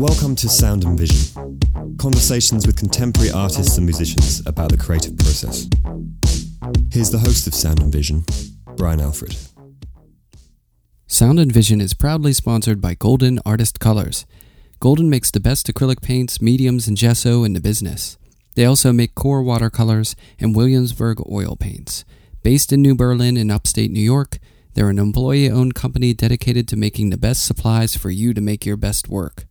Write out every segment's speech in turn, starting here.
Welcome to Sound and Vision, conversations with contemporary artists and musicians about the creative process. Here's the host of Sound and Vision, Brian Alfred. Sound and Vision is proudly sponsored by Golden Artist Colors. Golden makes the best acrylic paints, mediums, and gesso in the business. They also make QoR watercolors and Williamsburg oil paints. Based in New Berlin in upstate New York, they're an employee owned company dedicated to making the best supplies for you to make your best work.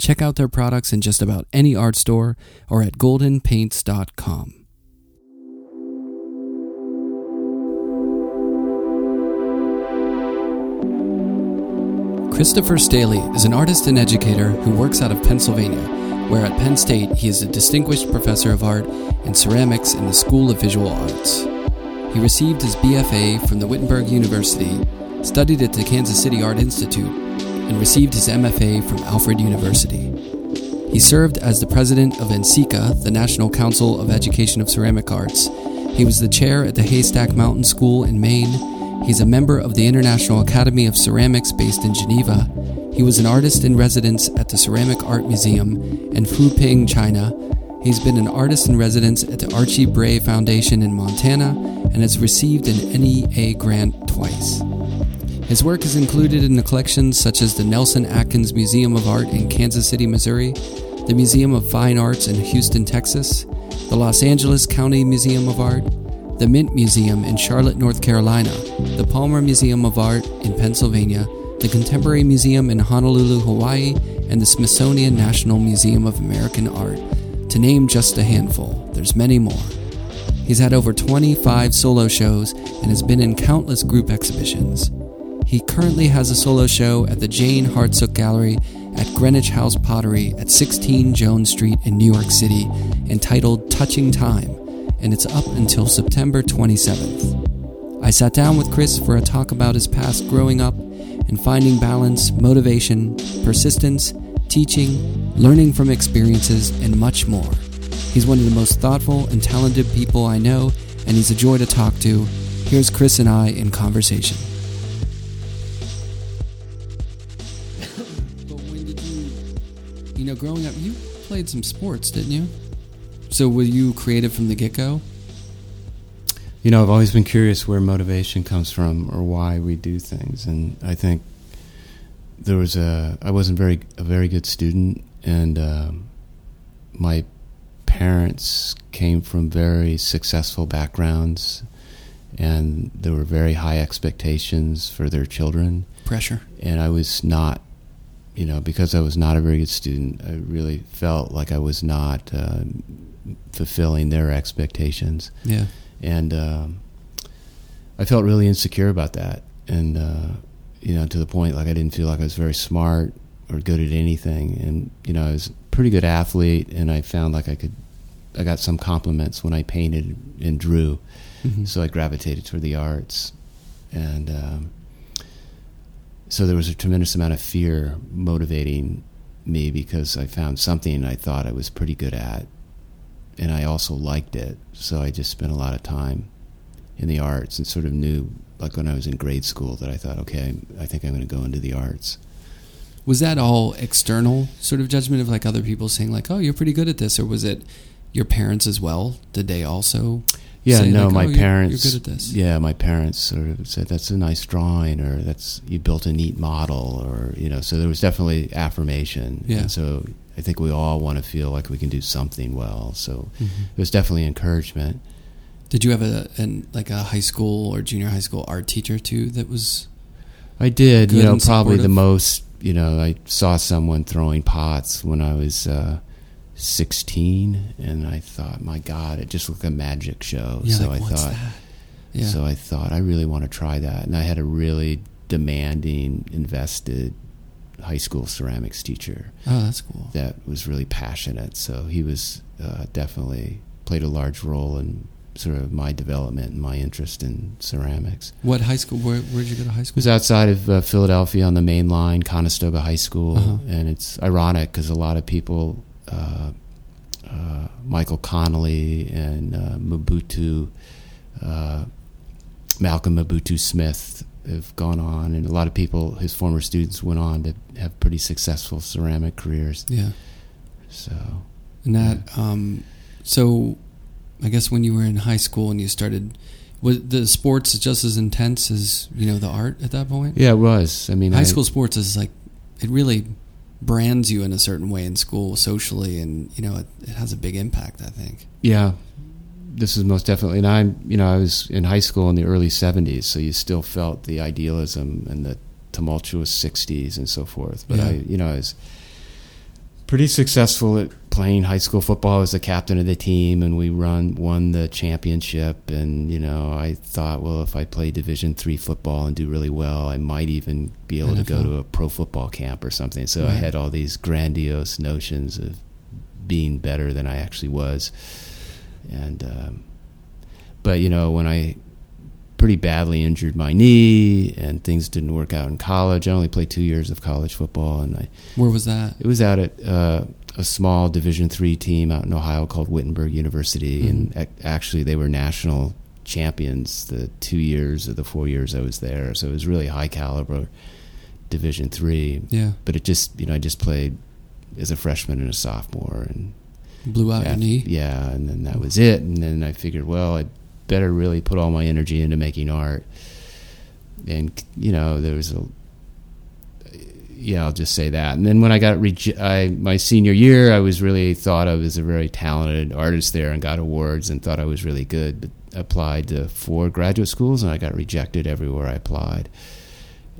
Check out their products in just about any art store or at goldenpaints.com. Christopher Staley is an artist and educator who works out of Pennsylvania, where at Penn State he is a distinguished professor of art and ceramics in the School of Visual Arts. He received his BFA from the Wittenberg University, studied at the Kansas City Art Institute, and received his MFA from Alfred University. He served as the president of NCECA, the National Council of Education of Ceramic Arts. He was the chair at the Haystack Mountain School in Maine. He's a member of the International Academy of Ceramics based in Geneva. He was an artist in residence at the Ceramic Art Museum in Fuping, China, He's been an artist in residence at the Archie Bray Foundation in Montana and has received an NEA grant twice. His work is included in the collections such as the Nelson Atkins Museum of Art in Kansas City, Missouri, the Museum of Fine Arts in Houston, Texas, the Los Angeles County Museum of Art, the Mint Museum in Charlotte, North Carolina, the Palmer Museum of Art in Pennsylvania, the Contemporary Museum in Honolulu, Hawaii, and the Smithsonian National Museum of American Art to name just a handful, there's many more. He's had over 25 solo shows and has been in countless group exhibitions. He currently has a solo show at the Jane Hartsook Gallery at Greenwich House Pottery at 16 Jones Street in New York City entitled Touching Time, and it's up until September 27th. I sat down with Chris for a talk about his past growing up and finding balance, motivation, persistence, teaching, learning from experiences, and much more. He's one of the most thoughtful and talented people I know, and he's a joy to talk to. Here's Chris and I in conversation. Growing up, you played some sports, didn't you? So were you creative from the get go? You know, I've always been curious where motivation comes from or why we do things, and I think there was a I wasn't very a very good student, and um, my parents came from very successful backgrounds, and there were very high expectations for their children. Pressure, and I was not, you know, because I was not a very good student. I really felt like I was not uh, fulfilling their expectations. Yeah, and um, I felt really insecure about that, and uh, you know, to the point like I didn't feel like I was very smart or good at anything, and you know, I was a pretty good athlete, and I found like I could, I got some compliments when I painted and drew, mm-hmm. so I gravitated toward the arts, and um, so there was a tremendous amount of fear motivating me because I found something I thought I was pretty good at, and I also liked it. So I just spent a lot of time in the arts and sort of knew, like when I was in grade school, that I thought, okay, I think I'm going to go into the arts. Was that all external sort of judgment of like other people saying like, oh, you're pretty good at this, or was it your parents as well? Did they also? Yeah, no, like, my oh, parents. You're, you're, good at this. Yeah, my parents sort of said that's a nice drawing, or that's you built a neat model, or you know. So there was definitely affirmation. Yeah. And so I think we all want to feel like we can do something well. So mm-hmm. it was definitely encouragement. Did you have a an, like a high school or junior high school art teacher too that was? I did. You know, probably the most. You know, I saw someone throwing pots when I was uh, sixteen, and I thought, my God, it just looked like a magic show. Yeah, so like, I thought. Yeah. So I thought I really want to try that, and I had a really demanding, invested high school ceramics teacher. Oh, that's cool. That was really passionate. So he was uh, definitely played a large role in sort of my development and my interest in ceramics. What high school? Where did you go to high school? It was outside of uh, Philadelphia on the main line, Conestoga High School, uh-huh. and it's ironic because a lot of people, Michael Connolly and uh, Mobutu, uh, Malcolm Mobutu Smith, have gone on, and a lot of people, his former students, went on to have pretty successful ceramic careers. Yeah. So, And that, um, so I guess when you were in high school and you started, was the sports just as intense as you know the art at that point? yeah, it was. I mean, High I- school sports is like it really brands you in a certain way in school socially, and you know it, it has a big impact. I think. Yeah, this is most definitely. And I'm, you know, I was in high school in the early '70s, so you still felt the idealism and the tumultuous '60s and so forth. But Yeah. I, you know, I was pretty successful at playing high school football. I was the captain of the team, and we run won the championship. And you know, I thought, well, if I play Division three football and do really well, I might even be able to go to a pro football camp or something. So I had all these grandiose notions of being better than I actually was. And um, but you know, when I pretty badly injured my knee and things didn't work out in college, I only played two years of college football, and I Where was that? it was out at uh, a small Division three team out in Ohio called Wittenberg University, mm-hmm. and actually they were national champions the two years or the four years I was there. So it was really high caliber Division three. Yeah, But it just you know I just played as a freshman and a sophomore, and blew out yeah, your knee. yeah, and then that was it. And then I figured, well, I better really put all my energy into making art. And you know, there was a yeah, I'll just say that. And then when I got rege- I my senior year, I was really thought of as a very talented artist there and got awards and thought I was really good. But applied to four graduate schools and I got rejected everywhere I applied.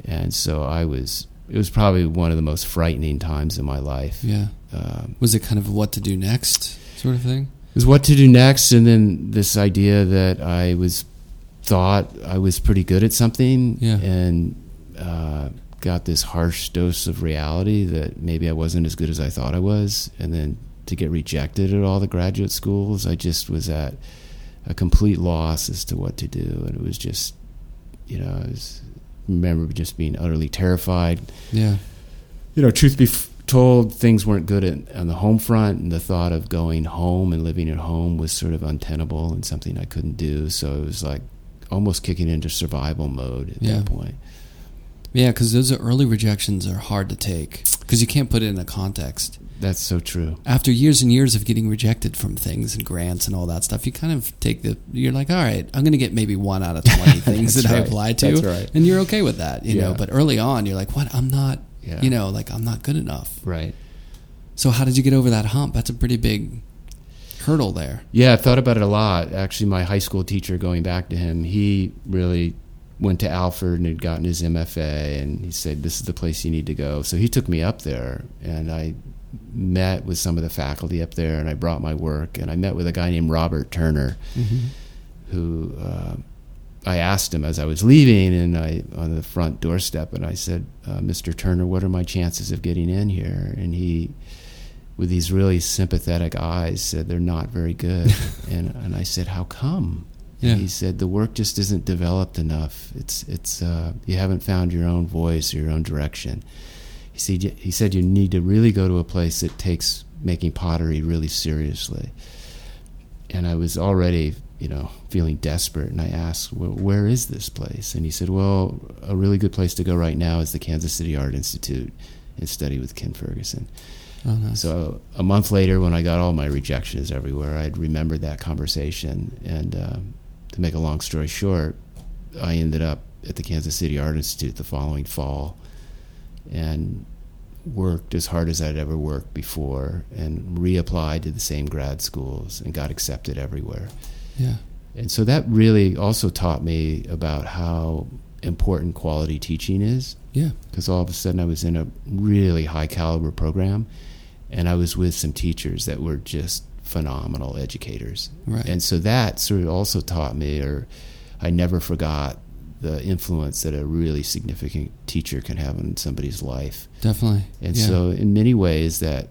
And so I was. It was probably one of the most frightening times in my life. Yeah, Um, was it kind of what to do next sort of thing? was what to do next, and then this idea that I was thought I was pretty good at something, Yeah. and uh, got this harsh dose of reality that maybe I wasn't as good as I thought I was, and then to get rejected at all the graduate schools, I just was at a complete loss as to what to do, and it was just, you know, I was remember just being utterly terrified Yeah, you know, truth be f- told, things weren't good at, on the home front, and the thought of going home and living at home was sort of untenable and something I couldn't do. So it was like almost kicking into survival mode at Yeah. that point. Yeah, because those early rejections are hard to take because you can't put it in a context. That's so true. After years and years of getting rejected from things and grants and all that stuff, you kind of take the. You're like, all right, I'm going to get maybe one out of twenty things that I apply to, That's right. and you're okay with that, you know. But early on, you're like, what? I'm not. Yeah. You know, like I'm not good enough. Right. So how did you get over that hump? That's a pretty big hurdle there. Yeah, I thought about it a lot. Actually, my high school teacher, going back to him, he really went to Alfred and had gotten his MFA, and he said, "This is the place you need to go." So he took me up there, and I met with some of the faculty up there, and I brought my work, and I met with a guy named Robert Turner, who uh, I asked him as I was leaving, and I on the front doorstep, and I said, uh, "Mr. Turner, what are my chances of getting in here?" And he with these really sympathetic eyes said they're not very good and and I said how come Yeah. he said the work just isn't developed enough it's it's uh, you haven't found your own voice or your own direction he said he said you need to really go to a place that takes making pottery really seriously and I was already you know feeling desperate and I asked well, where is this place and he said well a really good place to go right now is the Kansas City Art Institute and study with Ken Ferguson Oh, nice. so a month later, when I got all my rejections everywhere, I'd remembered that conversation. And um, to make a long story short, I ended up at the Kansas City Art Institute the following fall, and worked as hard as I'd ever worked before, and reapplied to the same grad schools and got accepted everywhere. yeah. And so that really also taught me about how important quality teaching is Yeah. because all of a sudden I was in a really high caliber program and I was with some teachers that were just phenomenal educators. Right. And so that sort of also taught me, or I never forgot the influence that a really significant teacher can have on somebody's life. Definitely. And yeah. so, in many ways, that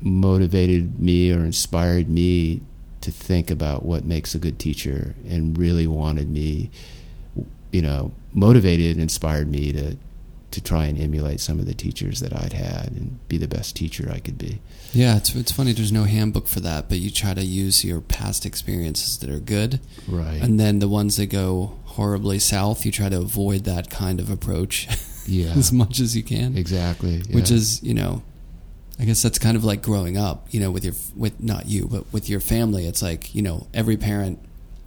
motivated me or inspired me to think about what makes a good teacher and really wanted me, you know, motivated and inspired me to, to try and emulate some of the teachers that I'd had and be the best teacher I could be. Yeah, it's it's funny. There's no handbook for that, but you try to use your past experiences that are good, Right. and then the ones that go horribly south, you try to avoid that kind of approach Yeah. as much as you can. exactly. Which is, you know, I guess that's kind of like growing up, you know, with your with not you, but with your family. It's like, you know, every parent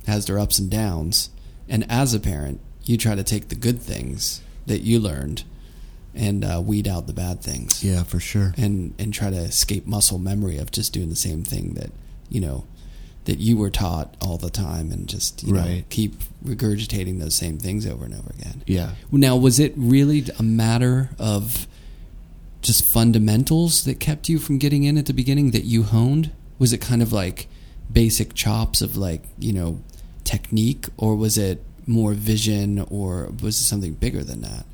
has their ups and downs, and as a parent, you try to take the good things that you learned and uh, weed out the bad things. yeah, for sure. and and try to escape muscle memory of just doing the same thing that you know that you were taught all the time and just you know Right. keep regurgitating those same things over and over again. Yeah. Now, was it really a matter of just fundamentals that kept you from getting in at the beginning that you honed? Was it kind of like basic chops of like, you know, technique or was it more vision or was it something bigger than that?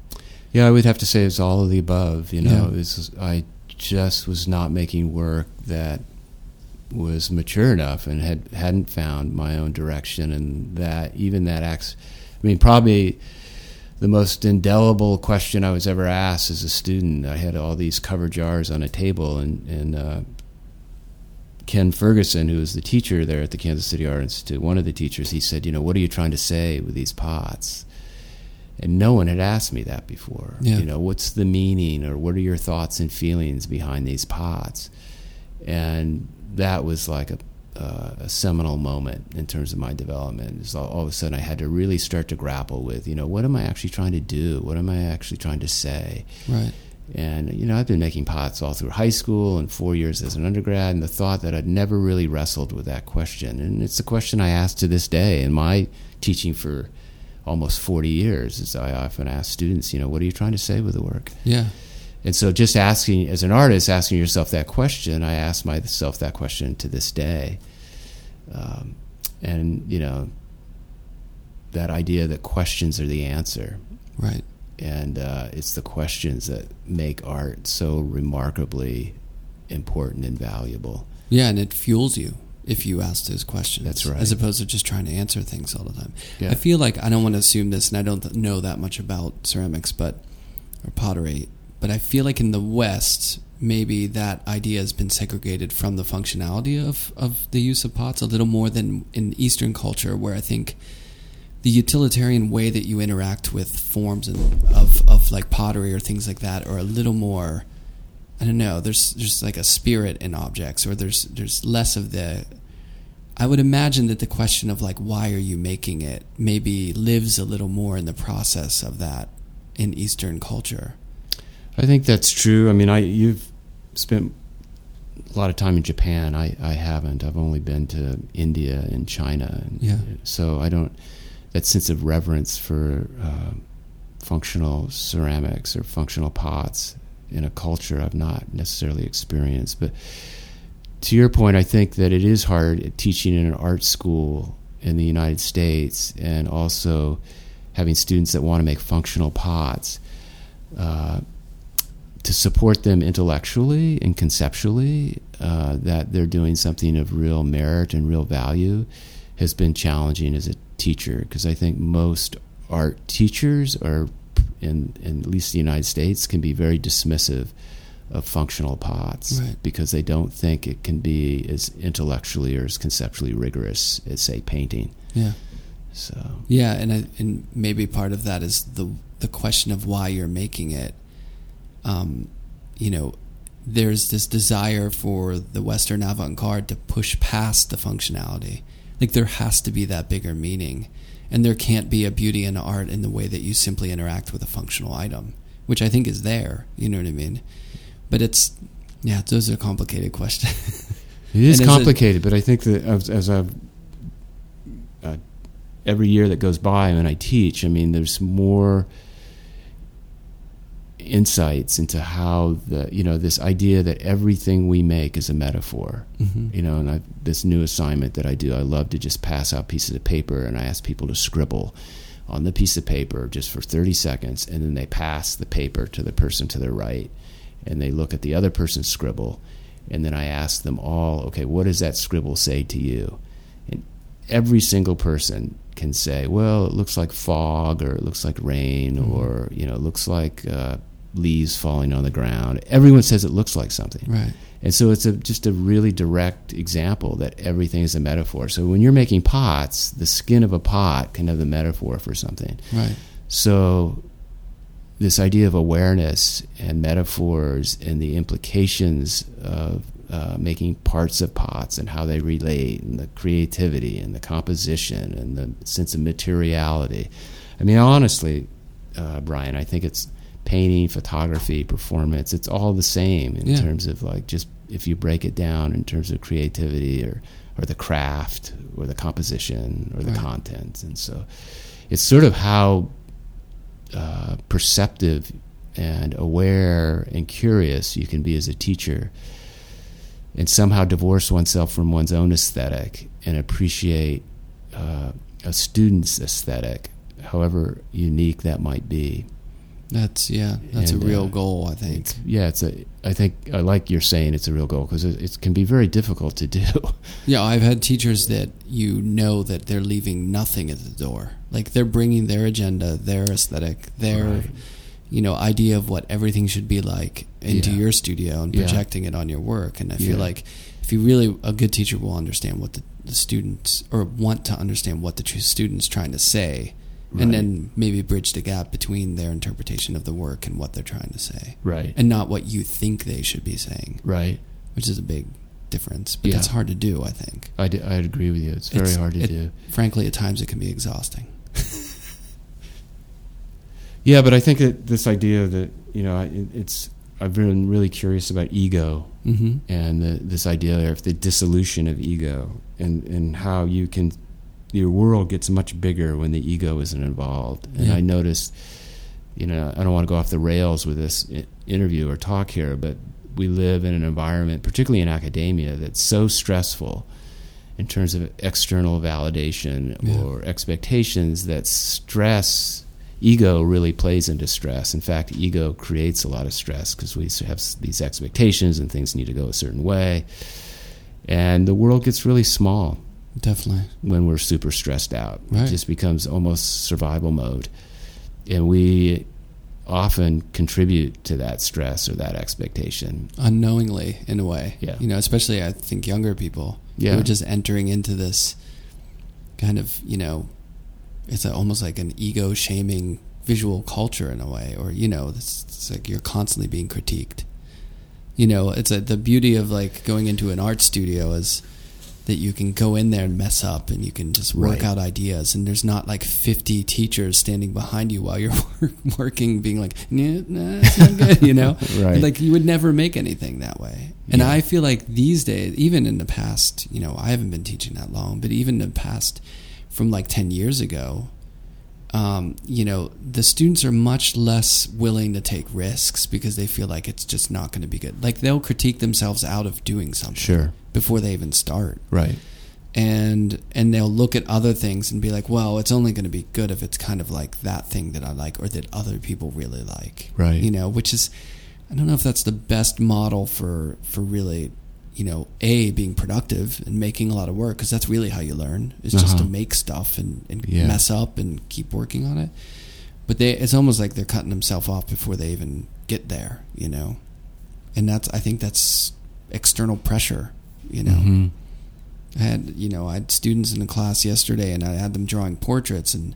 Yeah, I would have to say it's all of the above. You know, Yeah. was, I just was not making work that was mature enough and had hadn't found my own direction, and that even that acts. I mean, probably the most indelible question I was ever asked as a student. I had all these cover jars on a table, and and uh, Ken Ferguson, who was the teacher there at the Kansas City Art Institute, one of the teachers, he said, "You know, what are you trying to say with these pots?" And no one had asked me that before. Yeah. You know, what's the meaning, or what are your thoughts and feelings behind these pots? And that was like a, uh, a seminal moment in terms of my development. It's all, all of a sudden, I had to really start to grapple with, you know, what am I actually trying to do? What am I actually trying to say? Right. And you know, I've been making pots all through high school and four years as an undergrad, and the thought that I'd never really wrestled with that question, and it's a question I ask to this day in my teaching for almost 40 years. As I often ask students, you know, what are you trying to say with the work? Yeah. And so, just asking as an artist, asking yourself that question, I ask myself that question to this day, um, and you know, that idea that questions are the answer Right. and uh, it's the questions that make art so remarkably important and valuable. Yeah, and it fuels you if you ask those questions. That's right. As opposed to just trying to answer things all the time. Yeah. I feel like I don't want to assume this, and I don't th- know that much about ceramics, but or pottery. But I feel like in the West, maybe that idea has been segregated from the functionality of of the use of pots a little more than in Eastern culture, where I think the utilitarian way that you interact with forms and of of like pottery or things like that are a little more I don't know. There's there's like a spirit in objects, or there's there's less of the. I would imagine that the question of like why are you making it maybe lives a little more in the process of that in Eastern culture. I think that's true. I mean, I you've spent a lot of time in Japan. I, I haven't. I've only been to India and China. And Yeah. So I don't. That sense of reverence for uh, functional ceramics or functional pots in a culture I've not necessarily experienced. But to your point, I think that it is hard teaching in an art school in the United States and also having students that want to make functional pots. Uh, to support them intellectually and conceptually, uh, that they're doing something of real merit and real value, has been challenging as a teacher because I think most art teachers are, in, in at least the United States, can be very dismissive of functional pots Right. because they don't think it can be as intellectually or as conceptually rigorous as, say, painting. Yeah. So Yeah, and I, and maybe part of that is the the question of why you're making it. Um, you know, there's this desire for the Western avant-garde to push past the functionality. Like there has to be that bigger meaning, and there can't be a beauty in art in the way that you simply interact with a functional item, which I think is there. You know what I mean? But it's yeah, those are complicated questions. It is is it- complicated, but I think that as, as I've uh, every year that goes by when I teach, I mean, there's more insights into how the you know this idea that everything we make is a metaphor. Mhm. You know, and I, this new assignment that I do, I love to just pass out pieces of paper and I ask people to scribble on the piece of paper just for 30 seconds, and then they pass the paper to the person to their right, and they look at the other person's scribble, and then I ask them all, okay, what does that scribble say to you? And every single person can say, well, it looks like fog, or it looks like rain, or you know, it looks like uh, leaves falling on the ground. Everyone says it looks like something, Right. And so it's a, just a really direct example that everything is a metaphor. So when you're making pots, the skin of a pot can have the metaphor for something. Right. So this idea of awareness and metaphors and the implications of uh, making parts of pots and how they relate and the creativity and the composition and the sense of materiality. I mean, honestly, uh, Brian, I think it's painting, photography, performance. It's all the same in Yeah. terms of like just if you break it down in terms of creativity or or the craft or the composition or the Right. content. And so it's sort of how uh, perceptive and aware and curious you can be as a teacher and somehow divorce oneself from one's own aesthetic and appreciate uh, a student's aesthetic, however unique that might be. That's yeah. That's And, a real uh, goal. I think. It's, yeah, it's a. I think I like you're saying it's a real goal because it, it can be very difficult to do. Yeah, I've had teachers that you know that they're leaving nothing at the door. Like they're bringing their agenda, their aesthetic, their Right. you know idea of what everything should be like into Yeah. your studio and Yeah. projecting it on your work. And I feel Yeah. like if you really a good teacher will understand what the, the students or want to understand what the true student's trying to say, Right. and then maybe bridge the gap between their interpretation of the work and what they're trying to say, right. and not what you think they should be saying, right. which is a big difference. But Yeah. that's hard to do. I think. I would agree with you. It's very It's- hard to it- do. Frankly, at times it can be exhausting. Yeah, but I think that this idea that you know it, it's I've been really curious about ego Mm-hmm. and the, this idea of the dissolution of ego and and how you can your world gets much bigger when the ego isn't involved. And Yeah. I noticed, you know, I don't want to go off the rails with this interview or talk here, but we live in an environment, particularly in academia, that's so stressful in terms of external validation Yeah. or expectations that stress ego really plays into stress in fact ego creates a lot of stress because we have these expectations and things need to go a certain way and the world gets really small Definitely. when we're super stressed out Right. it just becomes almost survival mode and we often contribute to that stress or that expectation Unknowingly, in a way. Yeah. You know, especially I think younger people. Yeah. Who are just entering into this kind of, you know, it's a, almost like an ego shaming visual culture in a way, or, you know, it's, it's like you're constantly being critiqued. You know, it's a, the beauty of like going into an art studio is that you can go in there and mess up and you can just work Right. out ideas and there's not like 50 teachers standing behind you while you're working being like nah, nah it's not good you know Right. like you would never make anything that way and Yeah. i feel like these days even in the past you know i haven't been teaching that long but even in the past from like 10 years ago um, you know the students are much less willing to take risks because they feel like it's just not going to be good like they'll critique themselves out of doing something Sure. before they even start right and and they'll look at other things and be like well it's only going to be good if it's kind of like that thing that i like or that other people really like Right. you know which is i don't know if that's the best model for for really you know a being productive and making a lot of work because that's really how you learn is just to Uh-huh. make stuff and, and Yeah. mess up and keep working on it but they it's almost like they're cutting themselves off before they even get there you know and that's i think that's external pressure you know Mhm. I had, you know, I had students in the class yesterday and I had them drawing portraits and,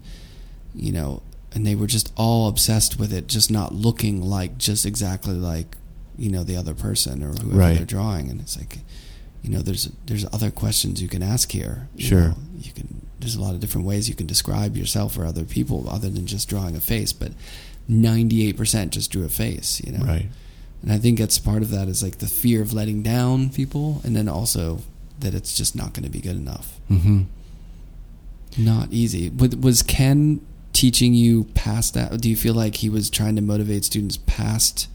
you know, and they were just all obsessed with it, just not looking like just exactly like, you know, the other person or whoever Right. they're drawing. And it's like, you know, there's, there's other questions you can ask here. you Sure. know. you can, there's a lot of different ways you can describe yourself or other people other than just drawing a face, but 98% just drew a face, you know? right And I think that's part of that is like the fear of letting down people, and then also that it's just not going to be good enough. mm-hmm. Not easy. Was was Ken teaching you past that? Do you feel like he was trying to motivate students past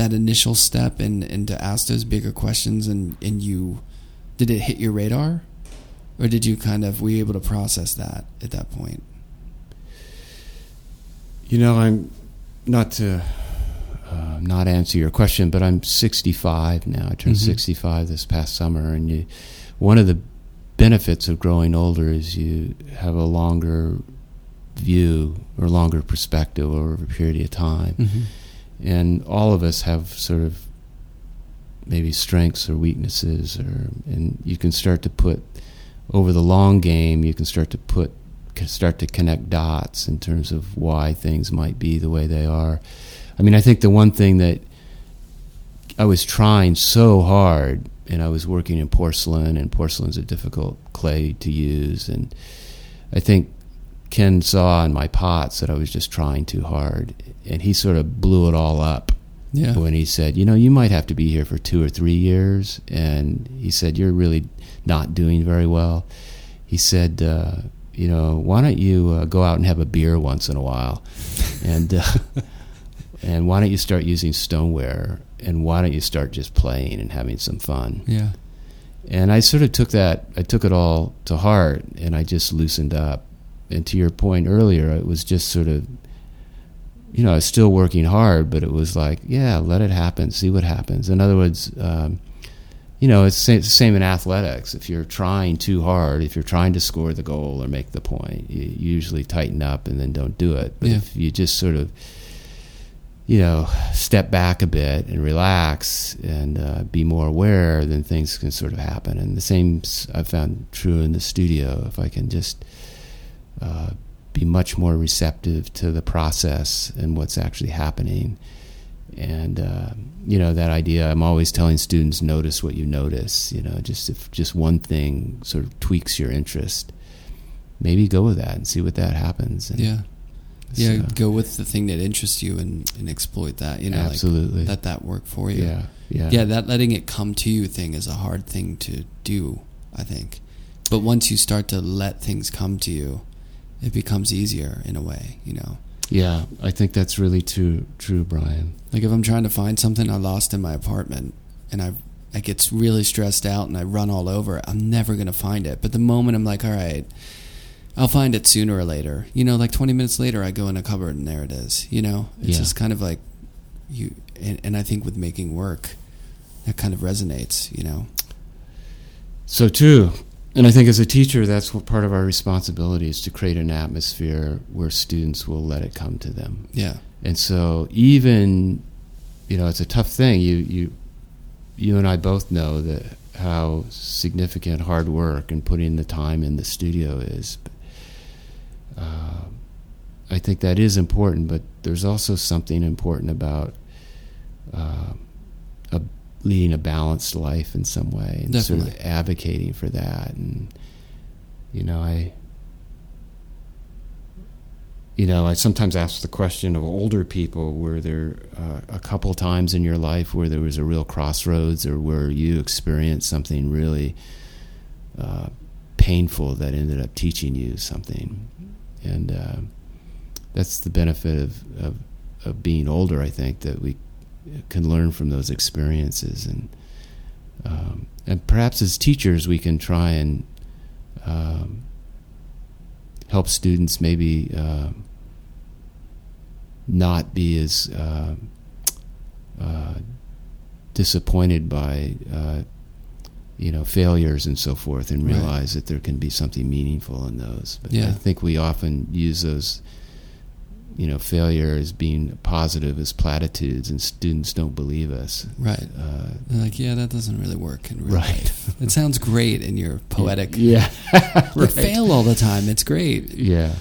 that initial step and, and to ask those bigger questions? And, and you, did it hit your radar? Or did you kind of, were you able to process that at that point? You know, I'm not to uh, not answer your question, but I'm 65 now. I turned Mhm. 65 this past summer, and you, one of the benefits of growing older is you have a longer view or longer perspective over a period of time, Mm-hmm. And all of us have sort of maybe strengths or weaknesses, or and you can start to put over the long game. You can start to put start to connect dots in terms of why things might be the way they are. I mean, I think the one thing that I was trying so hard, and I was working in porcelain, and porcelain's a difficult clay to use, and I think Ken saw in my pots that I was just trying too hard, and he sort of blew it all up. Yeah. When he said, you know, you might have to be here for two or three years, and he said you're really not doing very well. He said, uh, you know, why don't you uh, go out and have a beer once in a while, and uh, and why don't you start using stoneware, and why don't you start just playing and having some fun? Yeah. And I sort of took that, I took it all to heart, and I just loosened up. And to your point earlier, it was just sort of, you know, I was still working hard, but it was like, yeah, let it happen, see what happens. In other words, um, you know, it's the same in athletics. If you're trying too hard, if you're trying to score the goal or make the point, you usually tighten up and then don't do it. But Yeah. if you just sort of, you know, step back a bit and relax and uh, be more aware, then things can sort of happen. And the same I've found true in the studio. If I can just uh, be much more receptive to the process and what's actually happening. And uh, you know that idea. I'm always telling students, notice what you notice. You know, just if just one thing sort of tweaks your interest, maybe go with that and see what that happens. And Yeah. Yeah. so- Go with the thing that interests you and, and exploit that. You know, absolutely. Like, let that work for you. yeah, yeah, yeah that letting it come to you thing is a hard thing to do i think but once you start to let things come to you it becomes easier in a way you know yeah. I think that's really true, true, Brian. like if i'm trying to find something i lost in my apartment and i i get really stressed out and i run all over i'm never going to find it but the moment i'm like all right i'll find it sooner or later you know like 20 minutes later i go in a cupboard and there it is you know it's Yeah. just kind of like you and, and i think with making work that kind of resonates you know So true. And I think as a teacher, that's part of our responsibility is to create an atmosphere where students will let it come to them. yeah And so even, you know, it's a tough thing. You you you and I both know that how significant hard work and putting the time in the studio is. But, uh, I think that is important, but there's also something important about uh, leading a balanced life in some way and sort of Definitely. advocating for that. And you know, I you know, I sometimes ask the question of older people: Were there uh, a couple times in your life where there was a real crossroads, or where you experienced something really uh, painful that ended up teaching you something? And uh, that's the benefit of, of of being older. I think that we can learn from those experiences, and um, and perhaps as teachers we can try and um, help students maybe uh, not be as uh, uh, disappointed by uh, you know failures and so forth, and Right. realize that there can be something meaningful in those. But I think we often use those. You know, failure as being positive as platitudes, and students don't believe us. Right. Uh, They're like, yeah, that doesn't really work in real Right. life. It sounds great in your poetic. Yeah, Like, right. fail all the time. It's great. Yeah,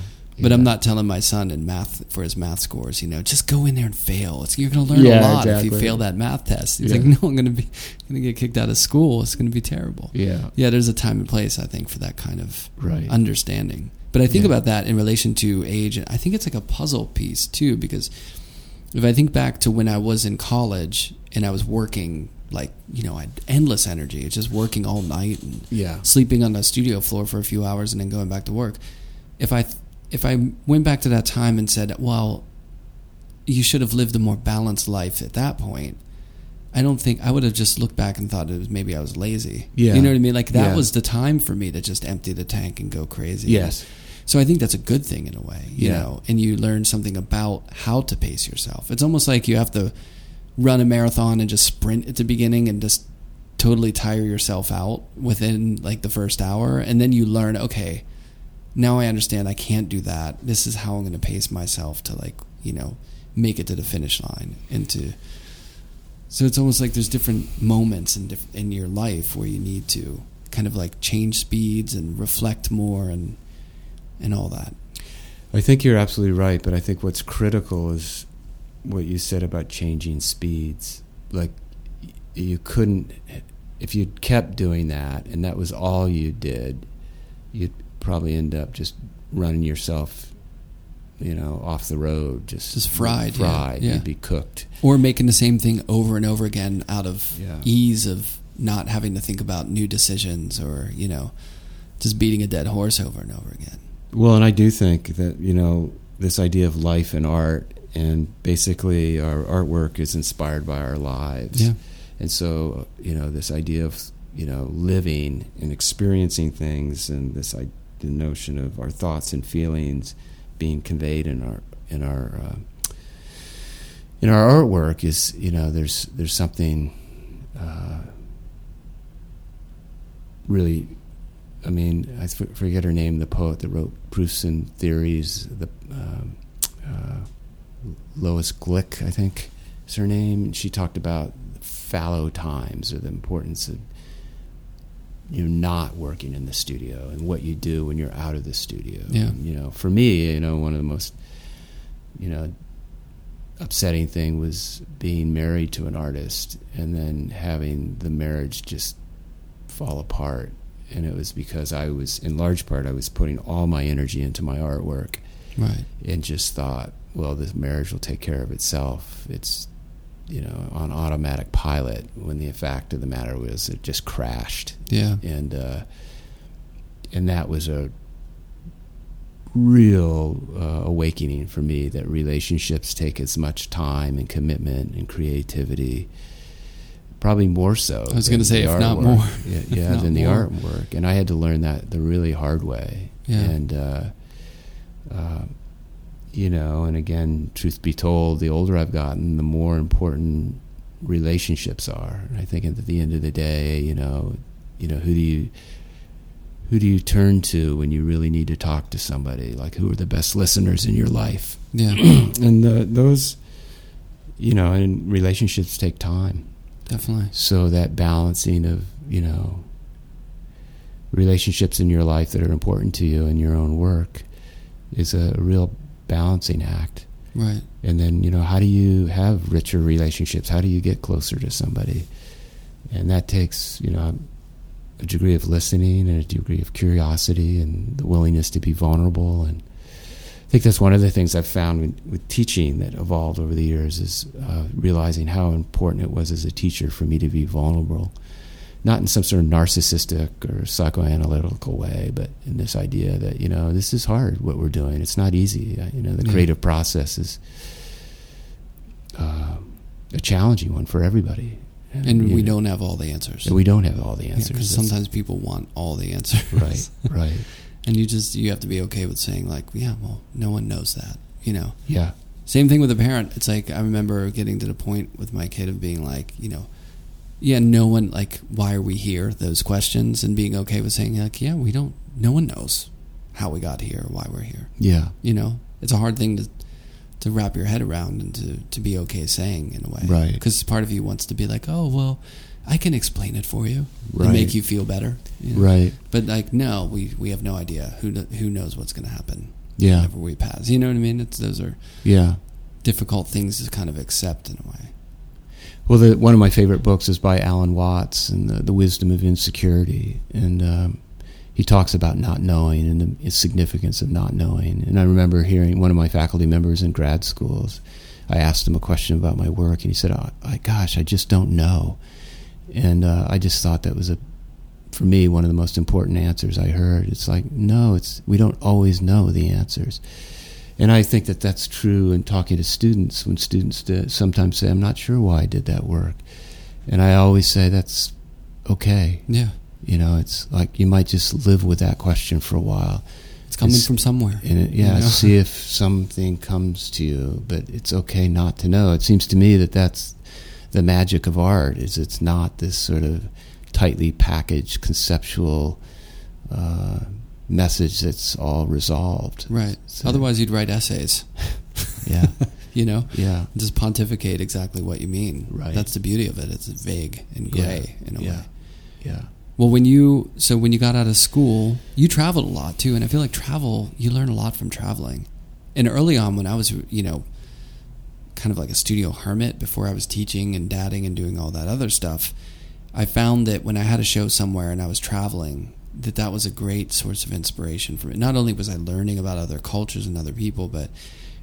But I'm not telling my son in math for his math scores, you know, just go in there and fail. It's, you're going to learn Yeah, a lot if you fail that math test. He's Yeah. like, no, I'm going to be going to get kicked out of school. It's going to be terrible. Yeah, Yeah, there's a time and place, I think, for that kind of right. understanding. But I think Yeah. about that in relation to age, and I think it's like a puzzle piece too, because if I think back to when I was in college and I was working, like you know, I had endless energy, it's just working all night and yeah, sleeping on the studio floor for a few hours and then going back to work. If I if I went back to that time and said, well, you should have lived a more balanced life at that point. I don't think I would have just looked back and thought it was maybe I was lazy. Yeah. You know what I mean? Like that Yeah. was the time for me to just empty the tank and go crazy. yes, So I think that's a good thing in a way, you Yeah. know, and you learn something about how to pace yourself. It's almost like you have to run a marathon and just sprint at the beginning and just totally tire yourself out within like the first hour and then you learn, okay, now I understand I can't do that. This is how I'm going to pace myself to like, you know, make it to the finish line and to So it's almost like there's different moments in diff- in your life where you need to kind of like change speeds and reflect more and and all that. I think you're absolutely right, but I think what's critical is what you said about changing speeds. Like you couldn't if you kept doing that and that was all you did, you'd probably end up just running yourself, you know, off the road, just Just fried, yeah, fried. yeah. You'd be cooked. Or making the same thing over and over again out of Yeah. ease of not having to think about new decisions or, you know, just beating a dead horse over and over again. Well, and I do think that you know this idea of life and art, and basically our artwork is inspired by our lives. Yeah. And so you know this idea of you know living and experiencing things, and this I, the notion of our thoughts and feelings being conveyed in our in our uh, in our artwork is you know there's there's something uh, really I mean, I forget her name, the poet that wrote Proofs and Theories, the um, uh, Lois Glück, I think is her name. And she talked about fallow times or the importance of you know not working in the studio and what you do when you're out of the studio. Yeah. And, you know, for me, you know, one of the most you know upsetting thing was being married to an artist and then having the marriage just fall apart and it was because I was in large part I was putting all my energy into my artwork Right. and just thought well this marriage will take care of itself it's you know on automatic pilot when the fact of the matter was it just crashed Yeah. and uh, and that was a real uh, awakening for me that relationships take as much time and commitment and creativity probably more so I was gonna say, the if not more. yeah, yeah not than the more. artwork and I had to learn that the really hard way Yeah. and uh, uh, you know and again truth be told the older I've gotten the more important relationships are and I think at the end of the day you know you know who do you who do you turn to when you really need to talk to somebody like who are the best listeners in your life Yeah. and the, those you know and relationships take time Definitely. so that balancing of you know relationships in your life that are important to you and your own work is a real balancing act Right. and then you know how do you have richer relationships how do you get closer to somebody and that takes you know a degree of listening and a degree of curiosity and the willingness to be vulnerable and think that's one of the things I've found with, with teaching that evolved over the years is uh, realizing how important it was as a teacher for me to be vulnerable, not in some sort of narcissistic or psychoanalytical way, but in this idea that you know this is hard what we're doing. It's not easy. You know, the Yeah. creative process is uh, a challenging one for everybody, And you we know, don't have all the answers. and we don't have all the Yeah, answers. 'cause sometimes people want all the answers. right, right, and you just you have to be okay with saying like, yeah, well, no one knows that. You know. yeah, Same thing with a parent. It's like I remember getting to the point with my kid of being like, you know, yeah, no one like, why are we here? Those questions and being okay with saying like, yeah, we don't. No one knows how we got here, or why we're here. yeah, You know, it's a hard thing to to wrap your head around and to to be okay saying in a way, Right. Because part of you wants to be like, oh well, I can explain it for you Right. and make you feel better, you know? right, But like, no, we we have no idea who who knows what's going to happen. yeah, Whenever we pass, you know what I mean? It's those are yeah. difficult things to kind of accept in a way. Well, the, one of my favorite books is by Alan Watts and the, the Wisdom of Insecurity, and um, he talks about not knowing and the, significance of not knowing. And I remember hearing one of my faculty members in grad schools. I asked him a question about my work, and he said, oh, I, "Gosh, I just don't know." And uh, I just thought that was a, for me, one of the most important answers I heard. It's like, no, it's we don't always know the answers. And I think that that's true in talking to students when students sometimes say, I'm not sure why I did that work. And I always say, that's okay. Yeah, You know, it's like you might just live with that question for a while. it's coming It's- from somewhere. And it, yeah, You know? see if something comes to you, but it's okay not to know. It seems to me that that's the magic of art is it's not this sort of tightly packaged conceptual uh, message that's all resolved. Right. So- Otherwise, you'd write essays. Yeah. you know, Yeah. just pontificate exactly what you mean. Right. That's the beauty of it. It's vague and gray in a yeah. way. Yeah. Well, when you so when you got out of school, you traveled a lot too, and I feel like travel you learn a lot from traveling. And early on, when I was you know kind of like a studio hermit before I was teaching and dadding and doing all that other stuff, I found that when I had a show somewhere and I was traveling, that that was a great source of inspiration for me. Not only was I learning about other cultures and other people, but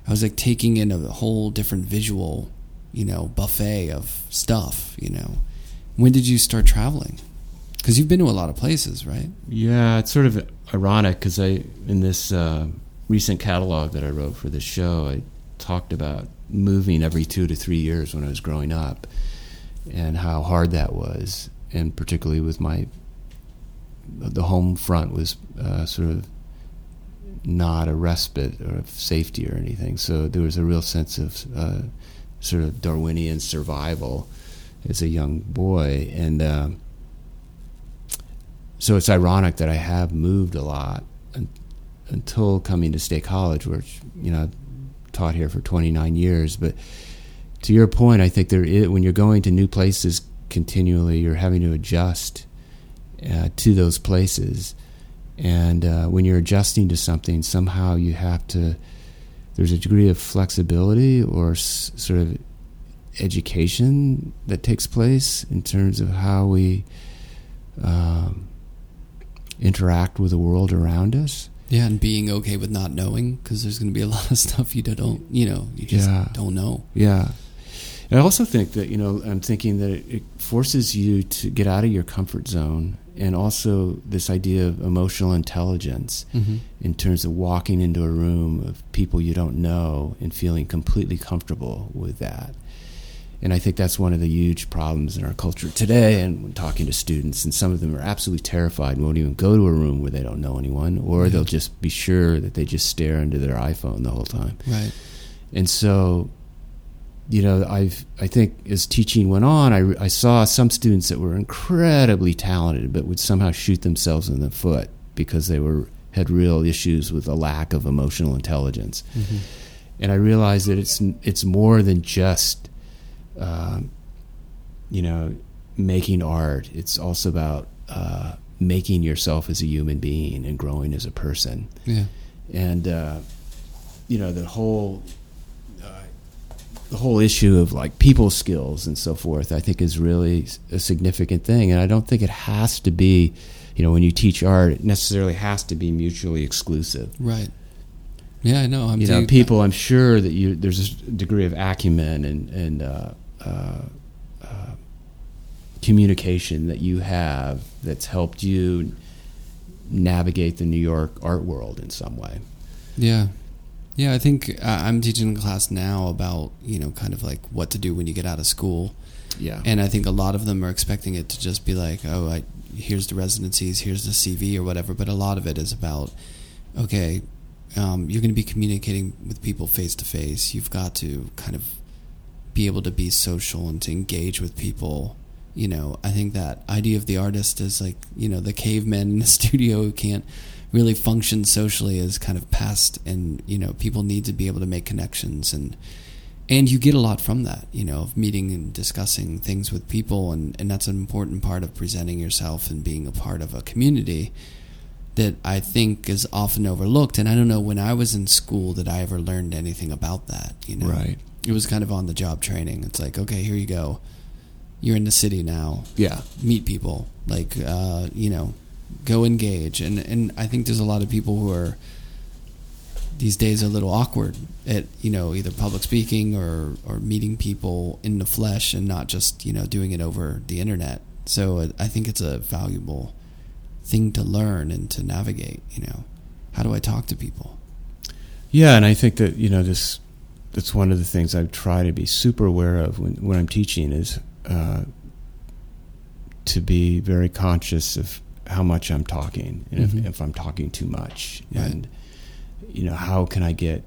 I was like taking in a whole different visual, you know, buffet of stuff. You know, when did you start traveling? Because you've been to a lot of places, right? Yeah, it's sort of ironic because I, in this uh, recent catalog that I wrote for this show, I talked about moving every two to three years when I was growing up, and how hard that was, and particularly with my, the home front was uh, sort of not a respite or of safety or anything. So there was a real sense of uh, sort of Darwinian survival as a young boy, and. Um, so it's ironic that I have moved a lot un- until coming to State College, which you know taught here for 29 years. But to your point, I think there is, when you're going to new places continually, you're having to adjust uh, to those places, and uh, when you're adjusting to something, somehow you have to. There's a degree of flexibility or s- sort of education that takes place in terms of how we. Um, interact with the world around us. Yeah, and being okay with not knowing because there's going to be a lot of stuff you don't, you know, you just Yeah. don't know. Yeah. And I also think that, you know, I'm thinking that it, it forces you to get out of your comfort zone and also this idea of emotional intelligence Mm-hmm. in terms of walking into a room of people you don't know and feeling completely comfortable with that. And I think that's one of the huge problems in our culture today. And when talking to students, and some of them are absolutely terrified and won't even go to a room where they don't know anyone, or Yeah. they'll just be sure that they just stare into their iPhone the whole time. Right. And so, you know, I've I think as teaching went on, I, I saw some students that were incredibly talented, but would somehow shoot themselves in the foot because they were had real issues with a lack of emotional intelligence. Mm-hmm. And I realized that it's it's more than just, um, you know, making art. It's also about uh, making yourself as a human being and growing as a person Yeah. and uh, you know the whole uh, the whole issue of like people skills and so forth i think is really a significant thing and i don't think it has to be you know when you teach art it necessarily has to be mutually exclusive Right. Yeah, I know. I'm you know people i'm sure that you there's a degree of acumen and and uh, uh, uh, communication that you have that's helped you navigate the new york art world in some way Yeah. Yeah, I think uh, I'm teaching a class now about, you know, kind of like what to do when you get out of school. yeah And I think a lot of them are expecting it to just be like, oh, I, here's the residencies, here's the CV or whatever. But a lot of it is about, okay, um, you're going to be communicating with people face to face. You've got to kind of be able to be social and to engage with people. You know, I think that idea of the artist is like, you know, the caveman in the studio who can't really function socially is kind of past and you know people need to be able to make connections and and you get a lot from that you know of meeting and discussing things with people and and that's an important part of presenting yourself and being a part of a community that I think is often overlooked and I don't know when I was in school that I ever learned anything about that you know Right. It was kind of on the job training. It's like okay here you go. You're in the city now. Yeah. Meet people. Like uh, you know go engage. And and I think there's a lot of people who are these days a little awkward at you know either public speaking or or meeting people in the flesh and not just you know doing it over the internet. So I think it's a valuable thing to learn and to navigate you know. How do I talk to people? Yeah, and I think that you know this. That's one of the things I try to be super aware of when when I'm teaching is uh, to be very conscious of how much I'm talking and Mhm. if, if I'm talking too much, Right. and you know how can I get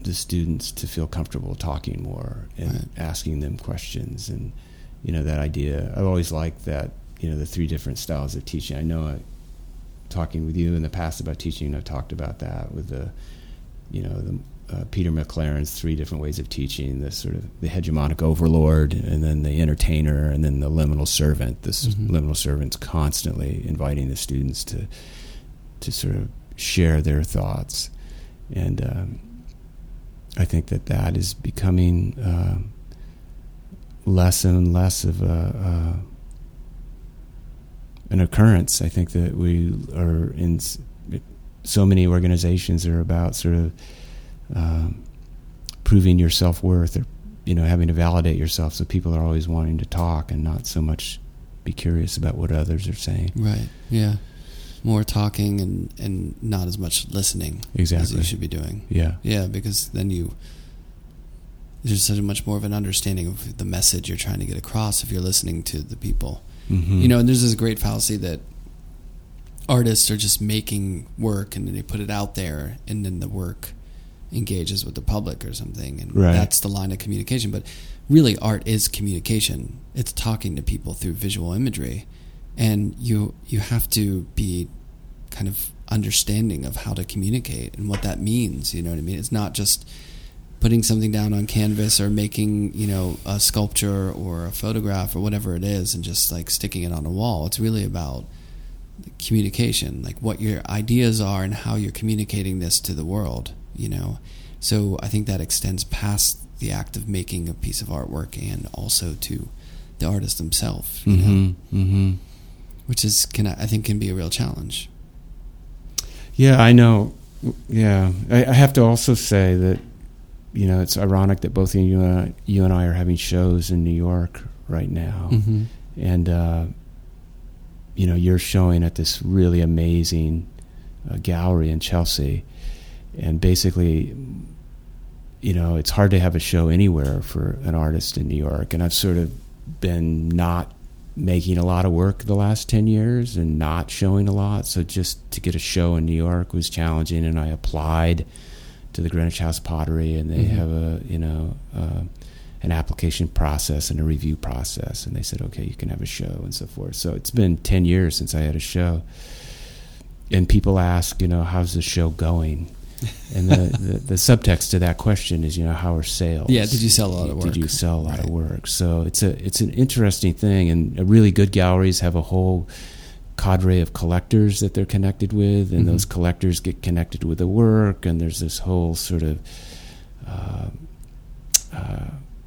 the students to feel comfortable talking more and Right. asking them questions and you know that idea. I've always liked that you know the three different styles of teaching. I know I talking with you in the past about teaching. I've talked about that with the you know the uh, Peter McLaren's three different ways of teaching: the sort of the hegemonic overlord, and then the entertainer, and then the liminal servant. This Mhm. liminal servant's constantly inviting the students to to sort of share their thoughts, and um, I think that that is becoming uh, less and less of a. Uh, an occurrence. I think that we are in so many organizations are about sort of um, proving your self worth or you know having to validate yourself. So people are always wanting to talk and not so much be curious about what others are saying. Right. Yeah. More talking and and not as much listening as Exactly. you should be doing. Yeah. Yeah, because then you there's such a much more of an understanding of the message you're trying to get across if you're listening to the people. Mm-hmm. You know, and there's this great fallacy that artists are just making work and then they put it out there and then the work engages with the public or something and Right. that's the line of communication. But really art is communication. It's talking to people through visual imagery. And you you have to be kind of understanding of how to communicate and what that means you know what i mean? It's not just putting something down on canvas or making you know a sculpture or a photograph or whatever it is and just like sticking it on a wall. It's really about communication like what your ideas are and how you're communicating this to the world you know so i think that extends past the act of making a piece of artwork and also to the artist himself you Mm-hmm. Mm-hmm. which is can i think can be a real challenge Yeah, I know. Yeah, I, I have to also say that you know it's ironic that both you and I, you and I are having shows in New York right now, mm-hmm. and uh, you know you're showing at this really amazing uh, gallery in Chelsea, and basically, you know, it's hard to have a show anywhere for an artist in New York, and I've sort of been not making a lot of work the last 10 years and not showing a lot. So just to get a show in New York was challenging. And I applied to the Greenwich House Pottery. And they Mhm. have a you know uh, an application process and a review process. And they said okay you can have a show and so forth. So it's been 10 years since I had a show. And people ask you know how's the show going and the, the, the subtext to that question is, you know, how are sales? Yeah, did you sell a lot of work? Did you sell a lot of work? So it's a it's an interesting thing, and really good galleries have a whole cadre of collectors that they're connected with, and Mhm. those collectors get connected with the work, and there's this whole sort of uh, uh,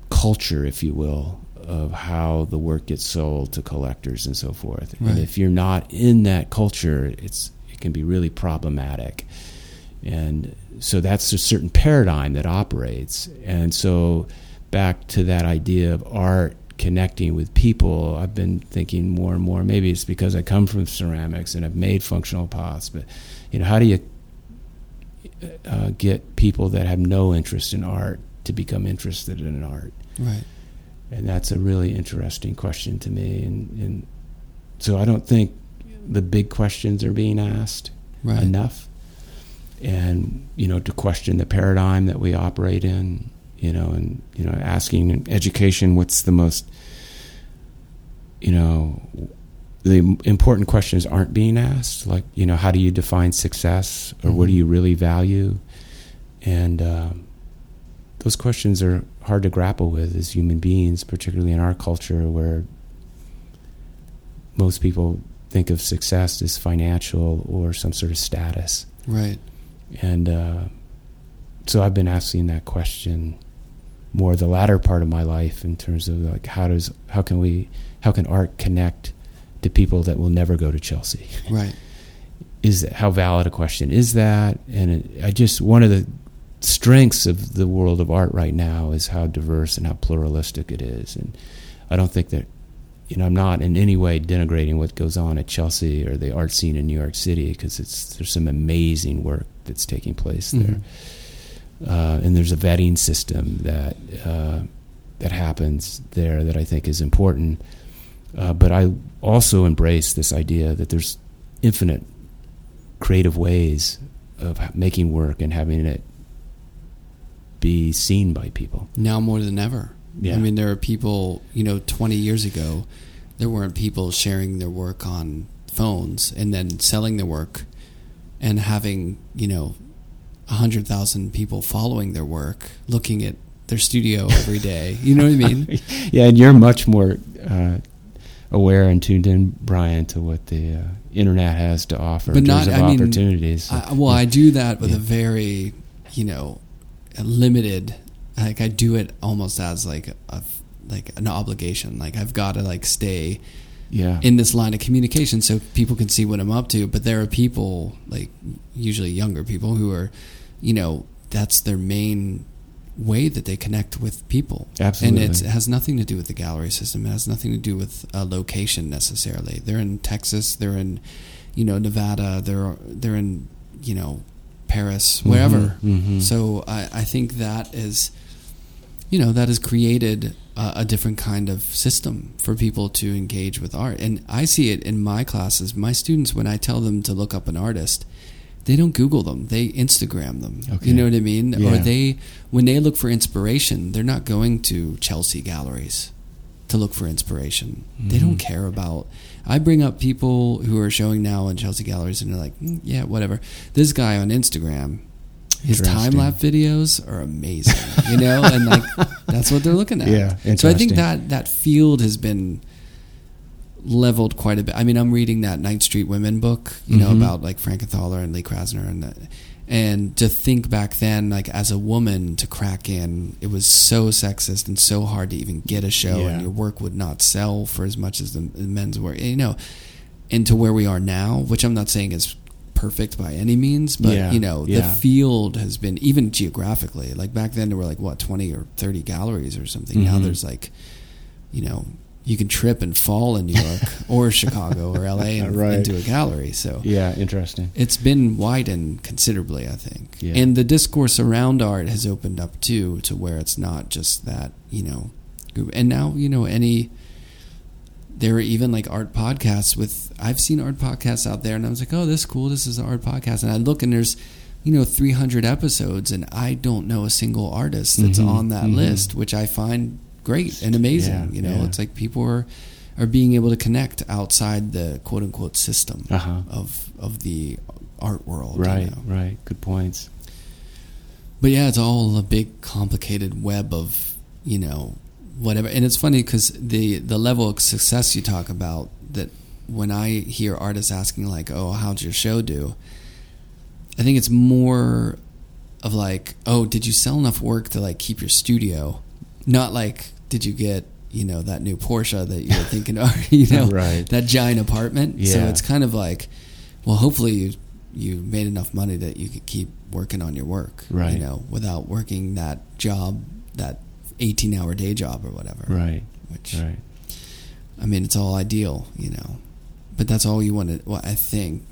culture, if you will, of how the work gets sold to collectors and so forth. Right. And if you're not in that culture, it's it can be really problematic. And so that's a certain paradigm that operates. And so back to that idea of art connecting with people, I've been thinking more and more. Maybe it's because I come from ceramics and I've made functional pots, but you know, how do you uh, get people that have no interest in art to become interested in art? Right. And that's a really interesting question to me. And, and so I don't think the big questions are being asked Right. enough. And, you know, to question the paradigm that we operate in, you know, and, you know, asking in education what's the most, you know, the important questions aren't being asked. Like, you know, how do you define success or what do you really value? And um, those questions are hard to grapple with as human beings, particularly in our culture where most people think of success as financial or some sort of status. Right. And uh, so I've been asking that question more the latter part of my life in terms of like how does how can we how can art connect to people that will never go to Chelsea? Right. Is that, how valid a question is that? And it, I just one of the strengths of the world of art right now is how diverse and how pluralistic it is. And I don't think that you know I'm not in any way denigrating what goes on at Chelsea or the art scene in New York City because it's there's some amazing work that's taking place there. Mhm. Uh, and there's a vetting system that uh, that happens there that I think is important. Uh, but I also embrace this idea that there's infinite creative ways of making work and having it be seen by people. Now more than ever. Yeah. I mean, there are people, you know, 20 years ago, there weren't people sharing their work on phones and then selling their work and having, you know, hundred thousand people following their work, looking at their studio every day. You know what I mean? yeah, and you're much more uh, aware and tuned in, Brian, to what the uh, internet has to offer But in terms not- of I mean, opportunities. I, well, I do that with Yeah. a very, you know, limited. Like I do it almost as like a like an obligation. Like I've got to like stay yeah, in this line of communication so people can see what I'm up to. But there are people, like usually younger people, who are, you know, that's their main way that they connect with people. Absolutely. And it's, it has nothing to do with the gallery system. It has nothing to do with a location necessarily. They're in Texas. They're in, you know, Nevada. They're they're in, you know, Paris, wherever. mhm. So I, I think that is, you know, that has created a, a different kind of system for people to engage with art. And I see it in my classes. My students, when I tell them to look up an artist, they don't Google them. They Instagram them. Okay. You know what I mean? Or they, when they look for inspiration, they're not going to Chelsea galleries to look for inspiration. They don't Mhm. care about. I bring up people who are showing now in Chelsea galleries, and they're like, "Mm, "Yeah, whatever." This guy on Instagram, his time lapse videos are amazing, you know, and like that's what they're looking at. Yeah, So I think that that field has been leveled quite a bit. I mean, I'm reading that Ninth Street Women book, you know, Mhm. about like Frankenthaler and Lee Krasner, and the, and to think back then, like as a woman to crack in, it was so sexist and so hard to even get a show, Yeah. and your work would not sell for as much as the men's work, you know, and to where we are now, which I'm not saying is perfect by any means, but Yeah, you know, the field has been even geographically. Like back then, there were like what 20 or 30 galleries or something. Now Mhm. there's like, you know, you can trip and fall in New York or Chicago or LA and, Right. into a gallery. So yeah, interesting. it's been widened considerably, I think. Yeah. And the discourse around art has opened up too, to where it's not just that, you know, group. And now, you know, any, there are even like art podcasts with, I've seen art podcasts out there and I was like, oh, this is cool. This is an art podcast. And I look and there's, you know, 300 episodes and I don't know a single artist that's Mhm, on that mhm. list, which I find great and amazing. Yeah, you know, yeah. it's like people are, are being able to connect outside the quote unquote system Uh-huh. of of the art world. you Right, know. right. Good points. But yeah, it's all a big complicated web of you know whatever. And it's funny because the the level of success you talk about that when I hear artists asking like, "Oh, how'd your show do?" I think it's more of like, "Oh, did you sell enough work to like keep your studio?" Not like, "Did you get you know that new Porsche that you were thinking of?" You know, Right. that giant apartment. So it's kind of like, well, hopefully you you made enough money that you could keep working on your work, Right. You know, without working that job, that eighteen hour day job or whatever, Right, Which right. I mean, it's all ideal, you know, but that's all you want to. Well, I think